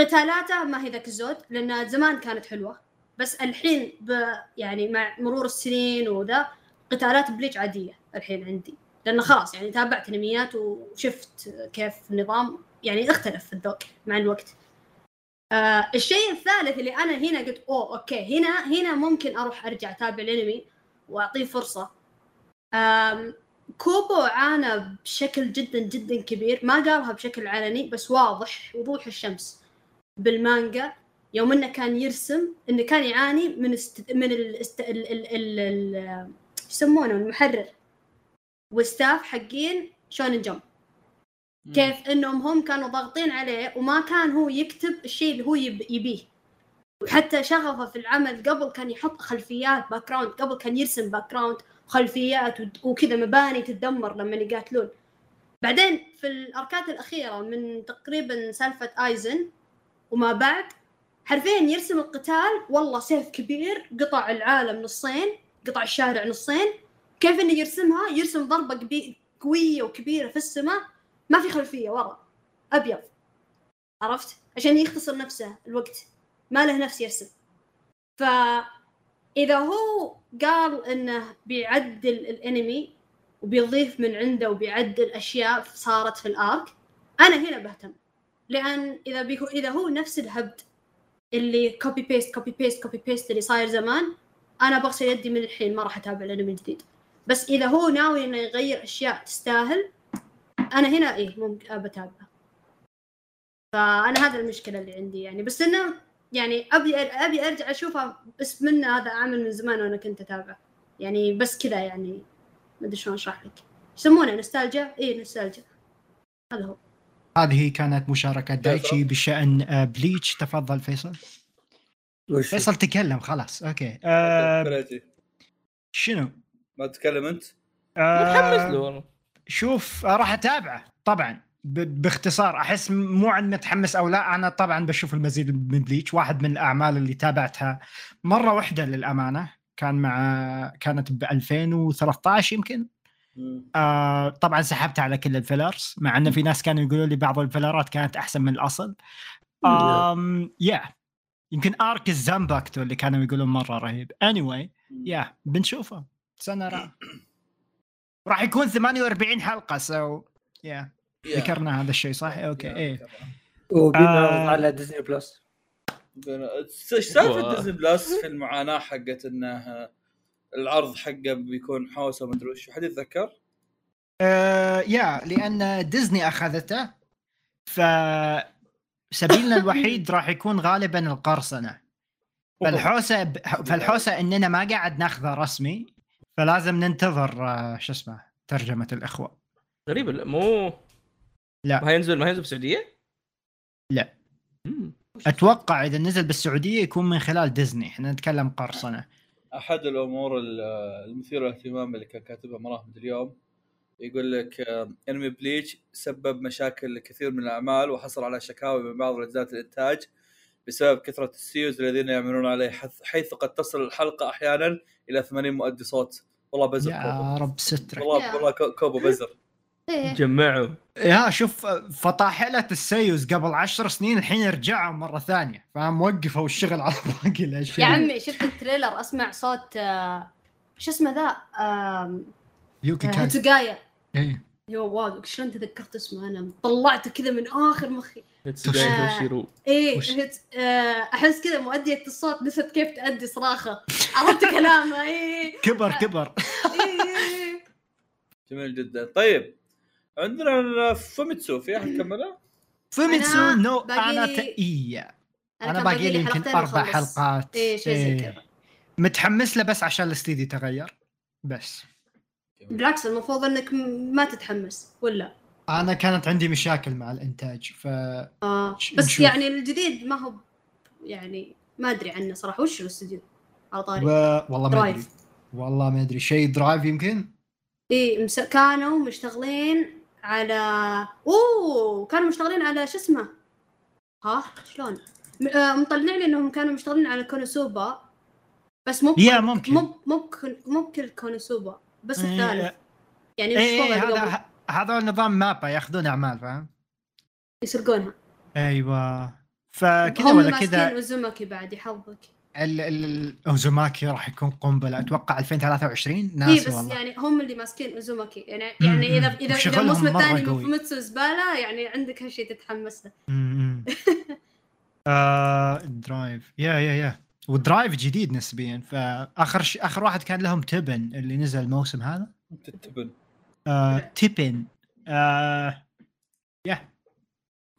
قتالاته ما هي ذاك الزود لأن زمان كانت حلوة. بس الحين ب يعني مع مرور السنين وذا قتالات Bleach عادية الحين عندي. لأنه خلاص يعني تابعت أنميات وشفت كيف النظام. يعني اختلف الذوق مع الوقت. آه الشيء الثالث اللي أنا هنا قلت أوه okay هنا هنا ممكن أروح أرجع اتابع الانمي وأعطيه فرصة. آم كوبو عانى بشكل جدا جدا كبير. ما قالها بشكل علني بس واضح وضوح الشمس بالمانجا. يوم إنه كان يرسم إنه كان يعاني من است... من الاست... ال... ال... ال... ال... يسمونه المحرر. وال staff حقين Shonen Jump. كيف إنهم هم كانوا ضاغطين عليه وما كان هو يكتب الشيء اللي هو يب... يبيه. وحتى شغفه في العمل قبل كان يحط خلفيات background قبل كان يرسم background خلفيات وكذا مباني تتدمر لما يقاتلون. بعدين في ال arc ات الأخيرة من تقريبا سالفة ايزن وما بعد حرفيا يرسم القتال والله سيف كبير قطع العالم نصين قطع الشارع نصين. كيف إنه يرسمها؟ يرسم ضربة قوية وكبيرة في السماء ما في خلفية ورا أبيض. عرفت؟ عشان يختصر نفسه الوقت. ما له نفس يرسم. فاذا هو قال إنه بيعدل الانمي وبيضيف من عنده وبيعدل أشياء صارت في الآرك أنا هنا بهتم. لأن إذا بيكو إذا هو نفس الهبد اللي copy paste copy paste copy paste اللي صاير زمان أنا بغسل يدي من الحين ما راح أتابع الانمي الجديد. بس إذا هو ناوي إنه يغير أشياء تستاهل أنا هنا إيه ممكن بتابعه فأنا هذا المشكلة اللي عندي يعني. بس إنه يعني أبي أبي أرجع اشوفها بس منه هذا عامل من زمان وأنا كنت أتابعه. يعني بس كذا يعني. ما أدري شلون أشرح لك. يسمونه نوستالجيا؟ اي نوستالجيا. هذا هو. هذه كانت مشاركة دايتشي بشأن آه، Bleach. تفضل فيصل. وش؟ فيصل تكلم خلاص. okay. آه كريتي. شنو؟ ما تتكلم أنت؟ متحمس آه له والله. شوف راح أتابعه طبعا باختصار. أحس مو عن متحمس أو لا أنا طبعا بشوف المزيد من Bleach واحد من الأعمال اللي تابعتها. مرة واحدة للأمانة كان مع كانت ب 2013 يمكن. آه طبعا سحبت على كل ال fillers مع إنه في ناس كانوا يقولوا لي بعض ال filler ات كانت أحسن من الأصل. آم yeah يمكن arc الزامباكتو اللي كانوا يقولون مرة رهيب. Anyway yeah بنشوفه. سنرى راح يكون 48 حلقة so yeah. ذكرنا هذا الشيء صح؟ okay. إيه. وبينعرض آه. على Disney Plus إيش سالفة Disney Plus في المعاناة حقت إنه العرض حقه بيكون حوسة ومدري وش؟ حد يتذكر؟ آه يا لأن ديزني أخذته ف سبيلنا الوحيد راح يكون غالبا القرصنة. فالحوسة ب... فالحوسة إننا ما قاعد ناخذه رسمي. فلازم ننتظر آه، شو اسمه ترجمة الإخوة غريب لا، مو لا. ما ينزل ما ينزل بالسعوديه؟ لا. مم. أتوقع إذا نزل بالسعودية يكون من خلال ديزني إحنا نتكلم قرصنة أحد الأمور ال- المثيرة للاهتمام اللي كان كاتبها مراهمد اليوم يقول لك آه، انمي Bleach سبب مشاكل لكثير من الأعمال وحصل على شكاوي من بعض اجهزه الإنتاج بسبب كثرة ال seiyuus الذين يعملون عليه حيث قد تصل الحلقة أحيانا إلى 80 مؤدي صوت. والله بزر يا كوبو رب سترك. والله يا. والله كو- كوبو بزر. إيه. جمعوا. yeah شوف فطاحله ال seiyuus قبل عشر سنين الحين رجعوا مرة ثانية. فاهم وقفوا الشغل على باقي يا الاشياء عمي شفت التريلر؟ أسمع صوت آه، شو اسمه ذا؟ يوكي آه، كان هاتسوغايا إيه. يو واو شلون تذكرت اسمه أنا طلعته كذا من آخر مخي تسوغاي آه. توشيرو إيه. آه، أحس كذا مؤدية الصوت نسيت كيف تأدي صراخة عرفت كلامه إيه كبر كبر إيه، إيه. جميل جدا طيب عندنا فوميتسو في أحد كمله؟ فيميتسو أنا نو أنا تأية أنا باقي لي يمكن أربع. حلقات إيه شيء زي إيه. كذا متحمس له بس عشان الاستديو تغير بس بالعكس المفروض إنك ما تتحمس ولا؟ أنا كانت عندي مشاكل مع الإنتاج ف آه. بس نشوف. يعني الجديد ما هو يعني ما أدري عنه صراحة. وش الاستوديو؟ على و... طاري والله ما أدري. Drive والله ما أدري. شيء Drive يمكن؟ إي مس... كانوا مشتغلين على أوه كانوا مشتغلين على شو اسمه؟ ها شلون؟ م... آه مطلع لي إنهم كانوا مشتغلين على كونوسوبا بس مو يا ممكن. مو مو مو كل كونوسوبا. بس إيه، الثالث. يعني مش إيه، اللي هذا قبل. ه- هذا نظام مابا ياخذون أعمال فاهم؟ يسرقونها. أيوه. فكذا هم ولا كذا؟ أوزوماكي بعد يحظك. ال- ال- أوزوماكي راح يكون قنبلة. أتوقع 2023 اي ناسي بس والله. يعني هم اللي ماسكين أوزوماكي. يعني يعني إذا. إذا إذا الموسم الثاني فوميتسو زباله يعني عندك هالشيء تتحمس له. آه درايف. يا يا يا. ودرايف جديد نسبيا فآخر ش... آخر واحد كان لهم تبن اللي نزل الموسم هذا. تتبن آه تبن آه يا.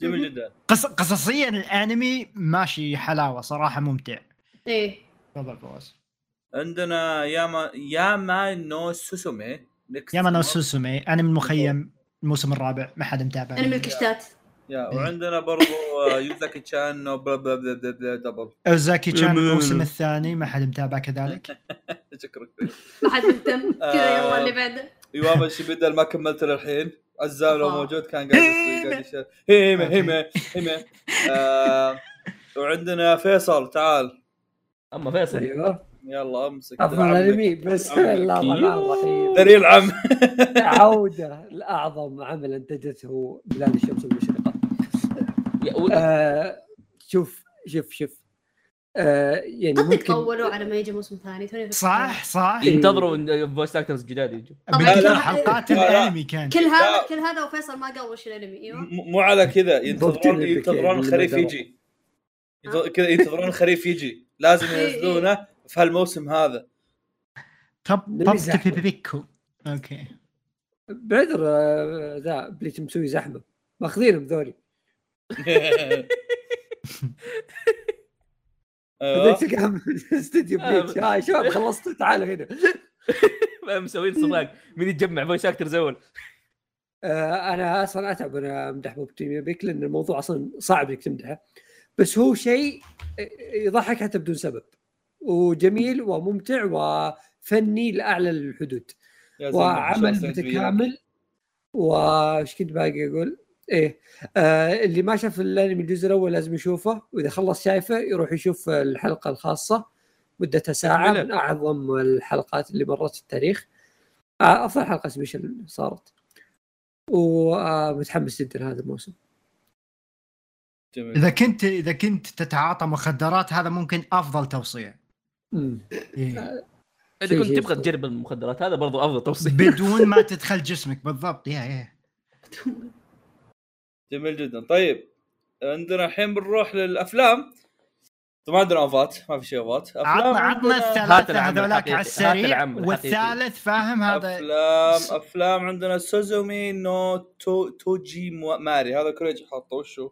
جميل جدا. قص... قصصيا الأنمي ماشي حلاوة صراحة ممتع. إيه. تفضل فواز. عندنا ياما ياما نو سوسومي. ياما نو سوسومي أنا من مخيم الموسم الرابع ما حد متابع. أنا من الكشتات. يا إيه. وعندنا برضو آه، يوزاكي تشان دبل اوزاكي كان الموسم الثاني ما حد متابع كذلك؟ شكرا ما حد مهتم. كذا يلا آه. اللي بعده. يواما شيبيدا ما كملت للحين عزام لو. موجود كان قاعد هيمة. هيمة هيمة آه، وعندنا فيصل تعال. أما فيصل. أيوه. يلا أمسك أفضل. أنمي بسم الله الرحمن الرحيم دليل عم عودة لأعظم عمل أنتجته بلاد الشمس و- آه شوف شوف شوف. آه يعني ممكن طولوا على ما يجي موسم ثاني. صح صح. ينتظروا voice actors جداد يجوا. حلقات لا، لا. الأنمي كان كل هذا. كل هذا وفيصل ما قال وش الأنمي أيوه. مو على كذا ينتظرون ينتظرون الخريف. يجي. كذا ينتظرون الخريف يجي. لازم ينزلونه في هالموسم هذا. توب اللي توب زحمة. بيكو أوكي. بعذر آه، ذا بليتش مسوي زحمة. ماخذينهم ذولي. هذيك تلقاهم استديو بليتش هاي شباب خلصتوا تعالوا هنا. مسوين صداق؟ مين يتجمع voice actors أول؟ آه، أنا أصلا أتعب وأنا أمدح موب team بيك لأن الموضوع أصلا صعب إنك تمدحه. بس هو شيء يضحك حتى بدون سبب. وجميل وممتع وفني لأعلى الحدود. وعمل. متكامل وش كنت باقي أقول؟ إيه آه اللي ما شاف الأنمي الجزء الأول لازم يشوفه وإذا خلص شايفه يروح يشوف الحلقة الخاصة مدتها ساعة. من أعظم الحلقات اللي مرت في التاريخ آه أفضل حلقة سبيشل صارت ومتحمس جدا هذا الموسم جميل. إذا كنت إذا كنت تتعاطى مخدرات هذا ممكن أفضل توصية مم. إيه. إذا شيء- كنت تبغى. تجرب المخدرات هذا برضو أفضل توصية بدون ما تدخل جسمك بالضبط يا يا جميل جدا. طيب عندنا الحين بنروح للأفلام. طبعا عندنا أوفات ما في شيء أوفات. أفلام عطنا عطنا الثلاثة هذولاك. على السريع. والثالث فاهم هذا؟ افلام أفلام عندنا Suzume no to Tojimari هذا كوريجي حاطه وشو؟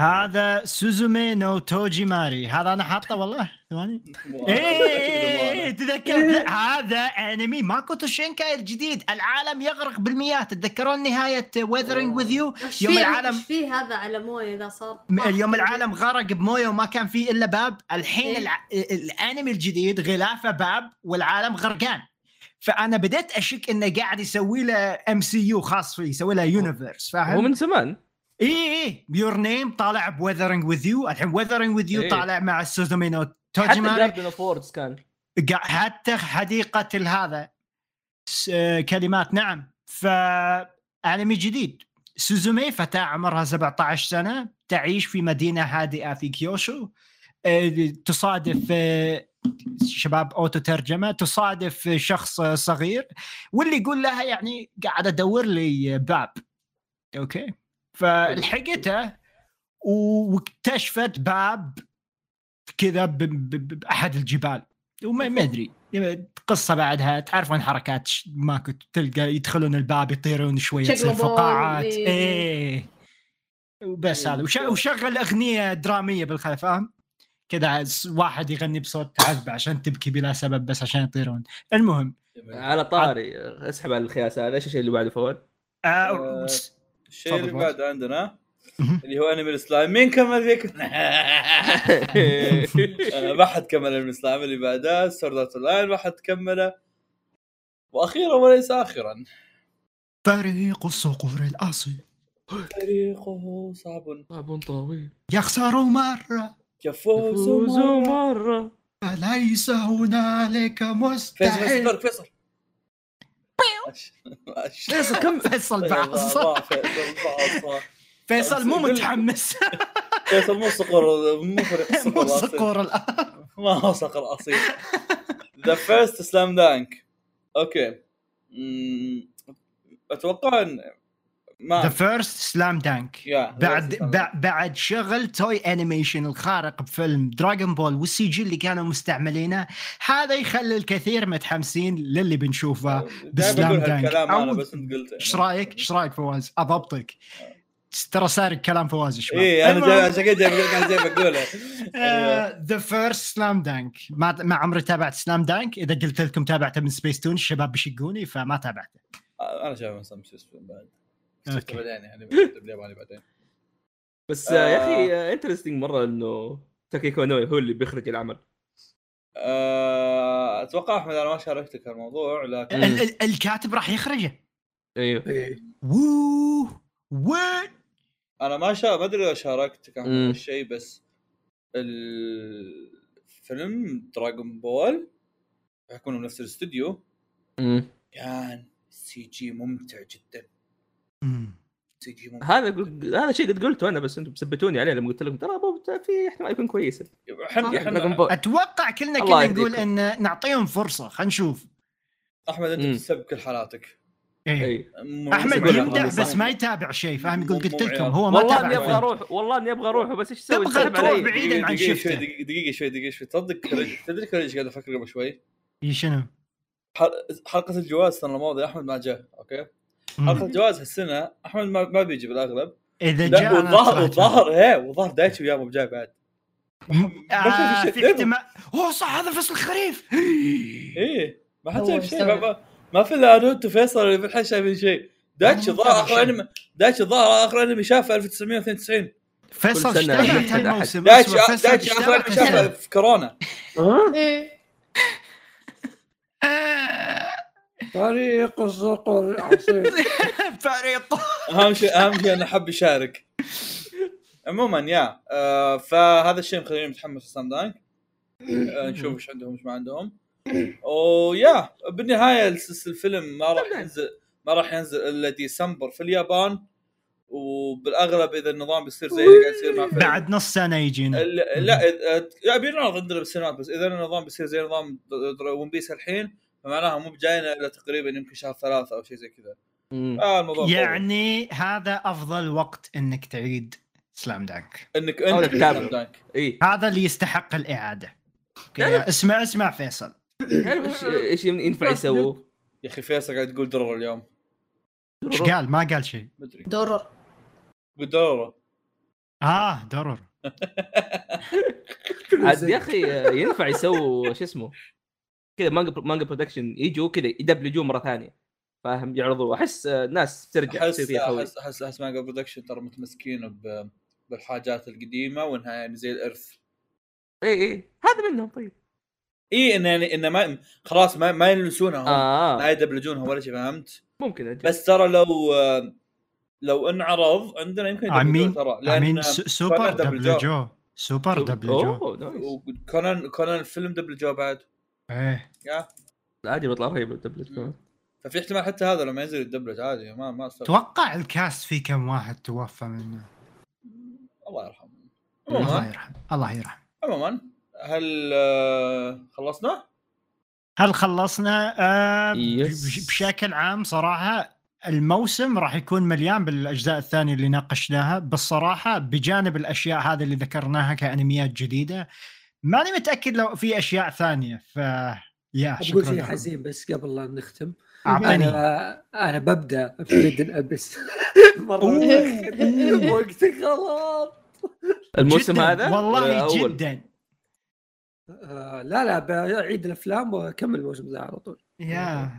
هذا Suzume no Tojimari هذا أنا حاطه والله. ثواني. إيه تذكرت. هذا أنمي ماكوتو شينكاي الجديد. العالم يغرق بالمياه. تتذكرون نهاية Weathering With You يوم العالم- وش فيه هذا على موية إذا صار؟ اليوم العالم غرق بموية وما كان فيه إلا باب. الحين إيه. الع... الأنمي الجديد غلافة باب والعالم غرقان. فأنا بديت أشك إنه قاعد يسوي له MCU خاص فيه يسوي له universe هو فاهم؟ من زمان. إي إي Your Name طالع ب Weathering With You الحين Weathering With You. طالع مع ال Suzume no حتى Tojimari Garden of كان. حتى حديقة هذا كلمات نعم. ف أنمي جديد. سوزومي فتاة عمرها 17 سنة تعيش في مدينة هادئة في كيوشو. آه، تصادف آه، شباب auto ترجمة تصادف شخص صغير. واللي يقول لها يعني قاعد أدور لي باب. أوكي؟ فلحقته واكتشفت باب كذا بأحد الجبال. وما ما أدري. قصة بعدها تعرفون حركات ما كنت تلقى يدخلون الباب يطيرون شوية تصير فقاعات. إيه. وبس هذا. وش- وشغل أغنية درامية بالخلف فاهم؟ كذا واحد يغني بصوت عذبه عشان تبكي بلا سبب بس عشان يطيرون. المهم. على طاري. اسحب على الخياس هذا. إيش الشيء اللي بعده فوز؟ آه، آه، الشيء اللي تفضل. بعد عندنا. اللي هو أنمي السلايم مين كمل فيك؟ ما حد كمل أنمي السلايم اللي بعده سورد ارت لاين ما حد كمله. وأخيرا وليس اخرا. فريق الصقور الأصيل. تاريخه صعب. صعب طويل. يخسر مرة. يفوز فوز مرة. مرة. فليس هنالك فيصل مستحيل فيصل. دورك فيصل فيصل كم فيصل بعص فيصل فيصل مو متحمس. فيصل مو صقر مو فريق الصقر مو الأصيل. صقور الآن. ما هو صقر أصيل. ذا فيرست سلام دانك أوكي أتوقع ان ذا ما فيرست سلام دانك بعد First Slam Dunk. بع- بعد شغل توي انيميشن الخارق بفيلم دراغون بول والسي جي اللي كانوا مستعملينه هذا يخلي الكثير متحمسين للي بنشوفه بسلام دانك. قلته إيش رأيك؟ إيش رأيك فواز؟ أضبطك ترى سارق كلام فواز شوي اي أنا عشان كذا جاي بقوله أيوه. The First Slam Dunk ما ما عمري تابعت Slam Dunk إذا قلت لكم تابعته من سبيس تون الشباب بيشقوني فما تابعته أنا شايف شو اسمه بعد بعدين يعني بعدين بس آه، يا آه. أخي interesting مرة إنه تاكي كونوي هو اللي بيخرج العمل آه، أتوقع أحمد أنا ما شاركتك الموضوع لكن ال- ال- الكاتب راح يخرجه أيوه إيه. ووو what أنا ما شا... ما ادري لو شاركتك عن. هذا الشيء بس الفيلم دراغون بول يكون من نفس الاستوديو. كان CG ممتع جدا هذا قل- هذا شيء قد قلته أنا بس أنتم ثبتوني عليه لما قلت لكم ترى أبو في إحتمال يكون كويس حن... بول أتوقع كلنا كنا. نقول إن نعطيهم فرصة خلينا نشوف أحمد أنت. بتسبب كل حالاتك إيه. اي مو- أحمد يمدح بس ما يتابع شيء فاهم يقول قلت لكم. هو ما والله إني أبغى. أروح والله إني أبغى أروح بس إيش أسوي؟ تبغى تروح. بعيد. بعيداً عن شفته. دقيقة شوي دقيقة شوي تصدق تدري كوريج قاعد أفكر قبل شوي إيه شنو؟ حل- حلقة الجواز السنة الماضية أحمد ما جاء أوكي حلقة الجواز هالسنة أحمد ما, ما بيجي بالأغلب إذا جاء والظاهر. والظاهر إيه والظاهر دايتشي وياه مو جاي بعد آه. في احتمال اوه صح هذا فصل الخريف إيه ما حد هو شايف شيء ما. ما, في إلا نوت وفيصل اللي في الحين شايفين شيء دايتشي ظهر متابع آخر. انمي دايتشي ظهر آخر أنمي شافه 1992 فيصل أحد. هالموسم؟ دايتشي فيصل آخر أنمي شافه؟ في كورونا إيه آه، فريق الصقر العصير فريق أهم شيء أهم شيء انه حب يشارك عموما يا آه فهذا الشيء مخليني متحمس لسام دانك. آه نشوف إيش عندهم إيش ما عندهم. ويا بالنهاية الفيلم ما راح ينزل ما راح ينزل إلا ديسمبر في اليابان. وبالأغلب إذا النظام بيصير زي اللي قاعد يصير مع فيلم. بعد نص سنة يجينا. لا لا بينعرض عندنا بالسينمات بس. إذا النظام بيصير زي نظام ون بيس الحين فمعناها مو بجاينا إلا تقريبا يمكن شهر ثلاثة أو شيء زي كذا. آه الموضوع طول. يعني هذا أفضل وقت إنك تعيد سلام دانك انك انت تتابع. سلام دانك. إي. هذا اللي يستحق الإعادة. اسمع اسمع فيصل. تعرف إيش إيش ينفع يسووا؟ يا أخي فيصل قاعد تقول درر اليوم. إيش قال؟ ما قال شيء. مدري درر. قول درر. آه درر. عاد يا أخي ينفع يسووا شو اسمه؟ كذا مانجا مانجا Production يجوا كذا يدبلجوه مرة ثانية. فاهم؟ يعرضوه أحس ناس ترجع احس احس احس أحس مانجا Production ترى متمسكين ب بالحاجات القديمة وإنها يعني زي الإرث. اي اي هذا منهم طيب. اي انه يعني انه ما خلاص ما ما يلمسونها هم. ما يدبلجونها ولا شيء فهمت؟ ممكن أجل. بس ترى لو لو انعرض عندنا يمكن عمين يدبلجوه ترى س- سوبر دبلجوه. دبلجو سوبر دبلجو أوه nice. وكونان كونان الفيلم دبلجوه بعد. إيه. yeah. عادي بيطلع رهيب الدبلج كمان. ففي احتمال حتى هذا لما ينزل يدبلج عادي ما ما استغرب توقع ال cast في كم واحد توفى منه؟ الله يرحمه. الله يرحم الله يرحم عموما هل آه، خلصنا؟ هل خلصنا؟ آه بشكل عام صراحة الموسم راح يكون مليان بالأجزاء الثانية اللي ناقشناها. بالصراحة بجانب الأشياء هذه اللي ذكرناها كأنميات جديدة ماني متأكد لو في أشياء ثانية ف يا بقول شكرا شيء. حزين بس قبل لا نختم. اعطني أنا أنا ببدأ بفريدن ابس مرة. وقتك غلط. الموسم هذا؟ والله؟ جدا. آه لا لا بعيد الأفلام وأكمل الموسم ذا على طول. يا.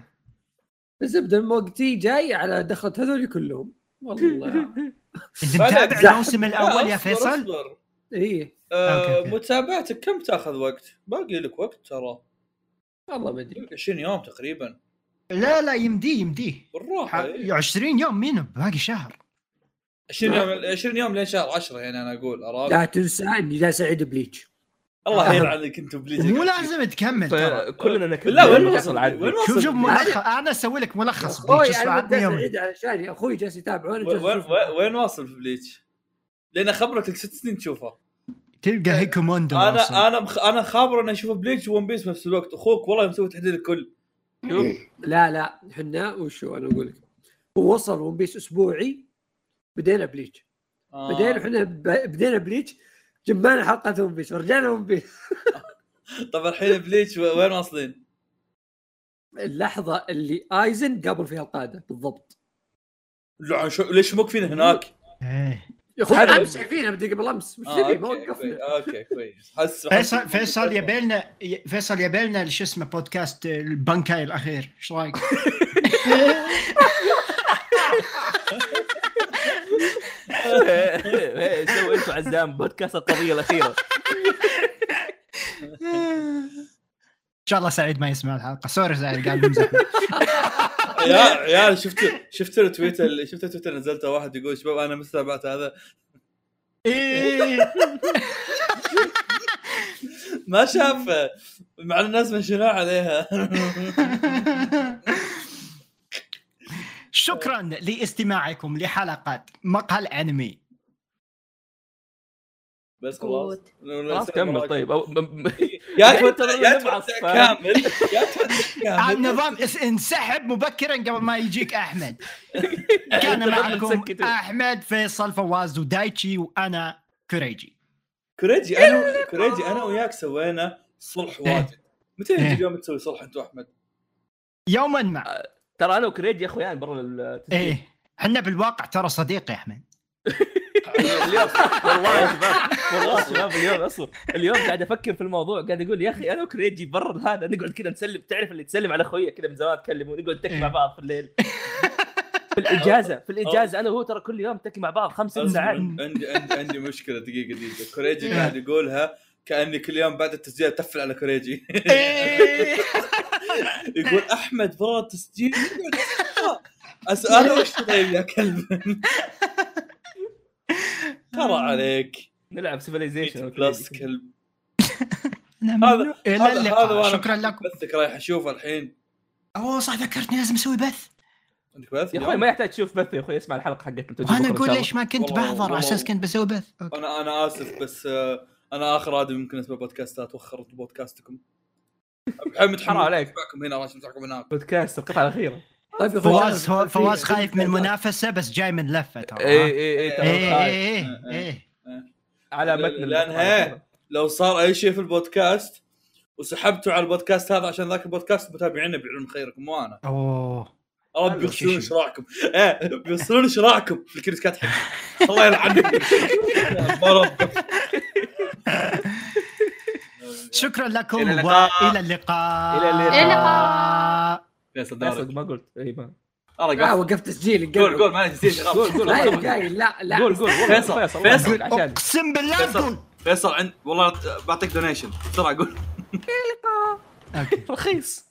الزبدة من وقتي جاي على دخلت هذول كلهم. والله. أنت بعد- متابع الموسم الأول يا فيصل؟ أصبر. آه، أوكي،. متابعتك كم تاخذ وقت؟ باقي لك وقت ترى والله ما أدري يمكن 20 يوم تقريبا لا لا يمديه يمديه بالراحة ح- إيه. 20 يوم مين باقي شهر 20 يوم 20 يوم لين شهر 10 يعني أنا أقول عرفت؟ لا تنسى اني جالس اعيد Bleach الله آه. يلعنك أنتم Bleach مو لازم تكمل ترى فكلنا نكمل بالله وين وصل عاد وين شوف وصل شوف Bleach؟ ملخص أنا أسوي لك ملخص أخوي Bleach أخوي جالس يتابع وين واصل في Bleach؟ لأن أخبرك لك ست سنين تشوفه تلقى Hueco Mundo واصل. أنا أنا مخ... أنا خابر إني أشوف Bleach و One Piece بنفس الوقت أخوك والله مسوي تحديد الكل شوف لا لا إحنا وشو أنا أقول لك هو وصل One Piece أسبوعي بدينا Bleach آه. بدينا إحنا ب- بدينا Bleach جمعنا حلقة One Piece ورجعنا One Piece طب الحين Bleach و- وين واصلين؟ اللحظة اللي آيزن قابل فيها القادة بالضبط. ليش موقفين هناك؟ يا أخوي أمس شايفينها بدي قبل أمس. آه، تبي ما أوكي وقفنا. كويس. أوكي كويس. حس فيصل فيصل يبيلنا فيصل يبيلنا شو اسمه بودكاست ال Bankai الأخير. إيش رأيك؟ إيه، سووا أنتم عزام بودكاست القضية الأخيرة. إن شاء الله سعيد ما يسمع الحلقة. سوري سعيد قاعد بمزح يا عيال شفت شفت اللي شفت التويتر نزلته واحد يقول شباب أنا مس تابعت هذا. إيه. ما شافه. مع الناس منشنوا عليها. شكرا لإستماعكم لحلقة مقهى انمي بس خلاص. كمل طيب. أو- يا ترى تودع يا فاهم. كامل. يا كامل. النظام إس- انسحب مبكرا قبل ما يجيك أحمد. كان معكم. أحمد فيصل فواز ودايتشي وأنا كوريجي. كوريجي أنا كوريجي أنا وياك سوينا صلح واجد. متى يجي إيه. اليوم تسوي صلح أنت وأحمد؟ يوما ما. ترى أنا وكريج يا أخويان برا إيه. إحنا بالواقع ترى صديق يا أحمد. اليوم والله يا شباب والله يا شباب اليوم أصلا اليوم قاعد أفكر في الموضوع قاعد أقول يا أخي أنا وكريجي برا هذا نقعد كذا نسلم تعرف اللي تسلم على أخويا كذا من زمان تكلم ونقعد نتكي مع بعض في الليل. في الإجازة في الإجازة أنا وهو ترى كل يوم نتكي مع بعض خمس ست ساعات. عندي عندي عندي مشكلة دقيقة دقيقة. كوريجي إيه. قاعد يقولها كأني كل يوم بعد التسجيل أتفل على كوريجي إيه. يقول أحمد برا التسجيل. اسال وش طيب يا كلب. ترى عليك. نلعب Civilization plus كلب. هذا هذا- هذا- هذا شكرا لكم. بثك رايح أشوفه الحين. أوه صح ذكرتني لازم أسوي بث. عندك بث؟ يا أخوي ما يحتاج تشوف بث يا أخوي اسمع الحلقة حقتنا وأنا أقول ليش ما كنت بحضر على أساس. كنت بسوي بث. أوكي. أنا أنا آسف بس آه، أنا آخر ادمي ممكن اسمع بودكاستات وخرت بودكاستكم. متحمس حرام عليك. اسمعكم هنا عشان اسمعكم هناك. بودكاست القطعة الأخيرة. طيب فواز فواز خايف من المنافسة بس جاي من لفة ترى اي؟ اي اي إيه. إيه إيه على متن لأن القطعة هي الأخيرة. لو صار أي شيء في البودكاست وسحبتوا على البودكاست هذا عشان ذاك البودكاست متابعينه بيعلن خيركم مو أنا أوه الله حلو، بيغسلون. شراعكم إيه بيغسلون شراعكم في الكريت كات الله يلعنكم مرض. شكرا لكم. والى اللقاء إلى اللقاء. إلى اللقاء. فيصل صدق ما قلت. إي ما. الله لا قفل. وقفت تسجيل قول قول معلش نسيت شغال قول قول. لا لا لا قول قول. فيصل، فيصل أقسم بالله. قول. فيصل عند والله بعطيك دونيشن بسرعة قول. رخيص.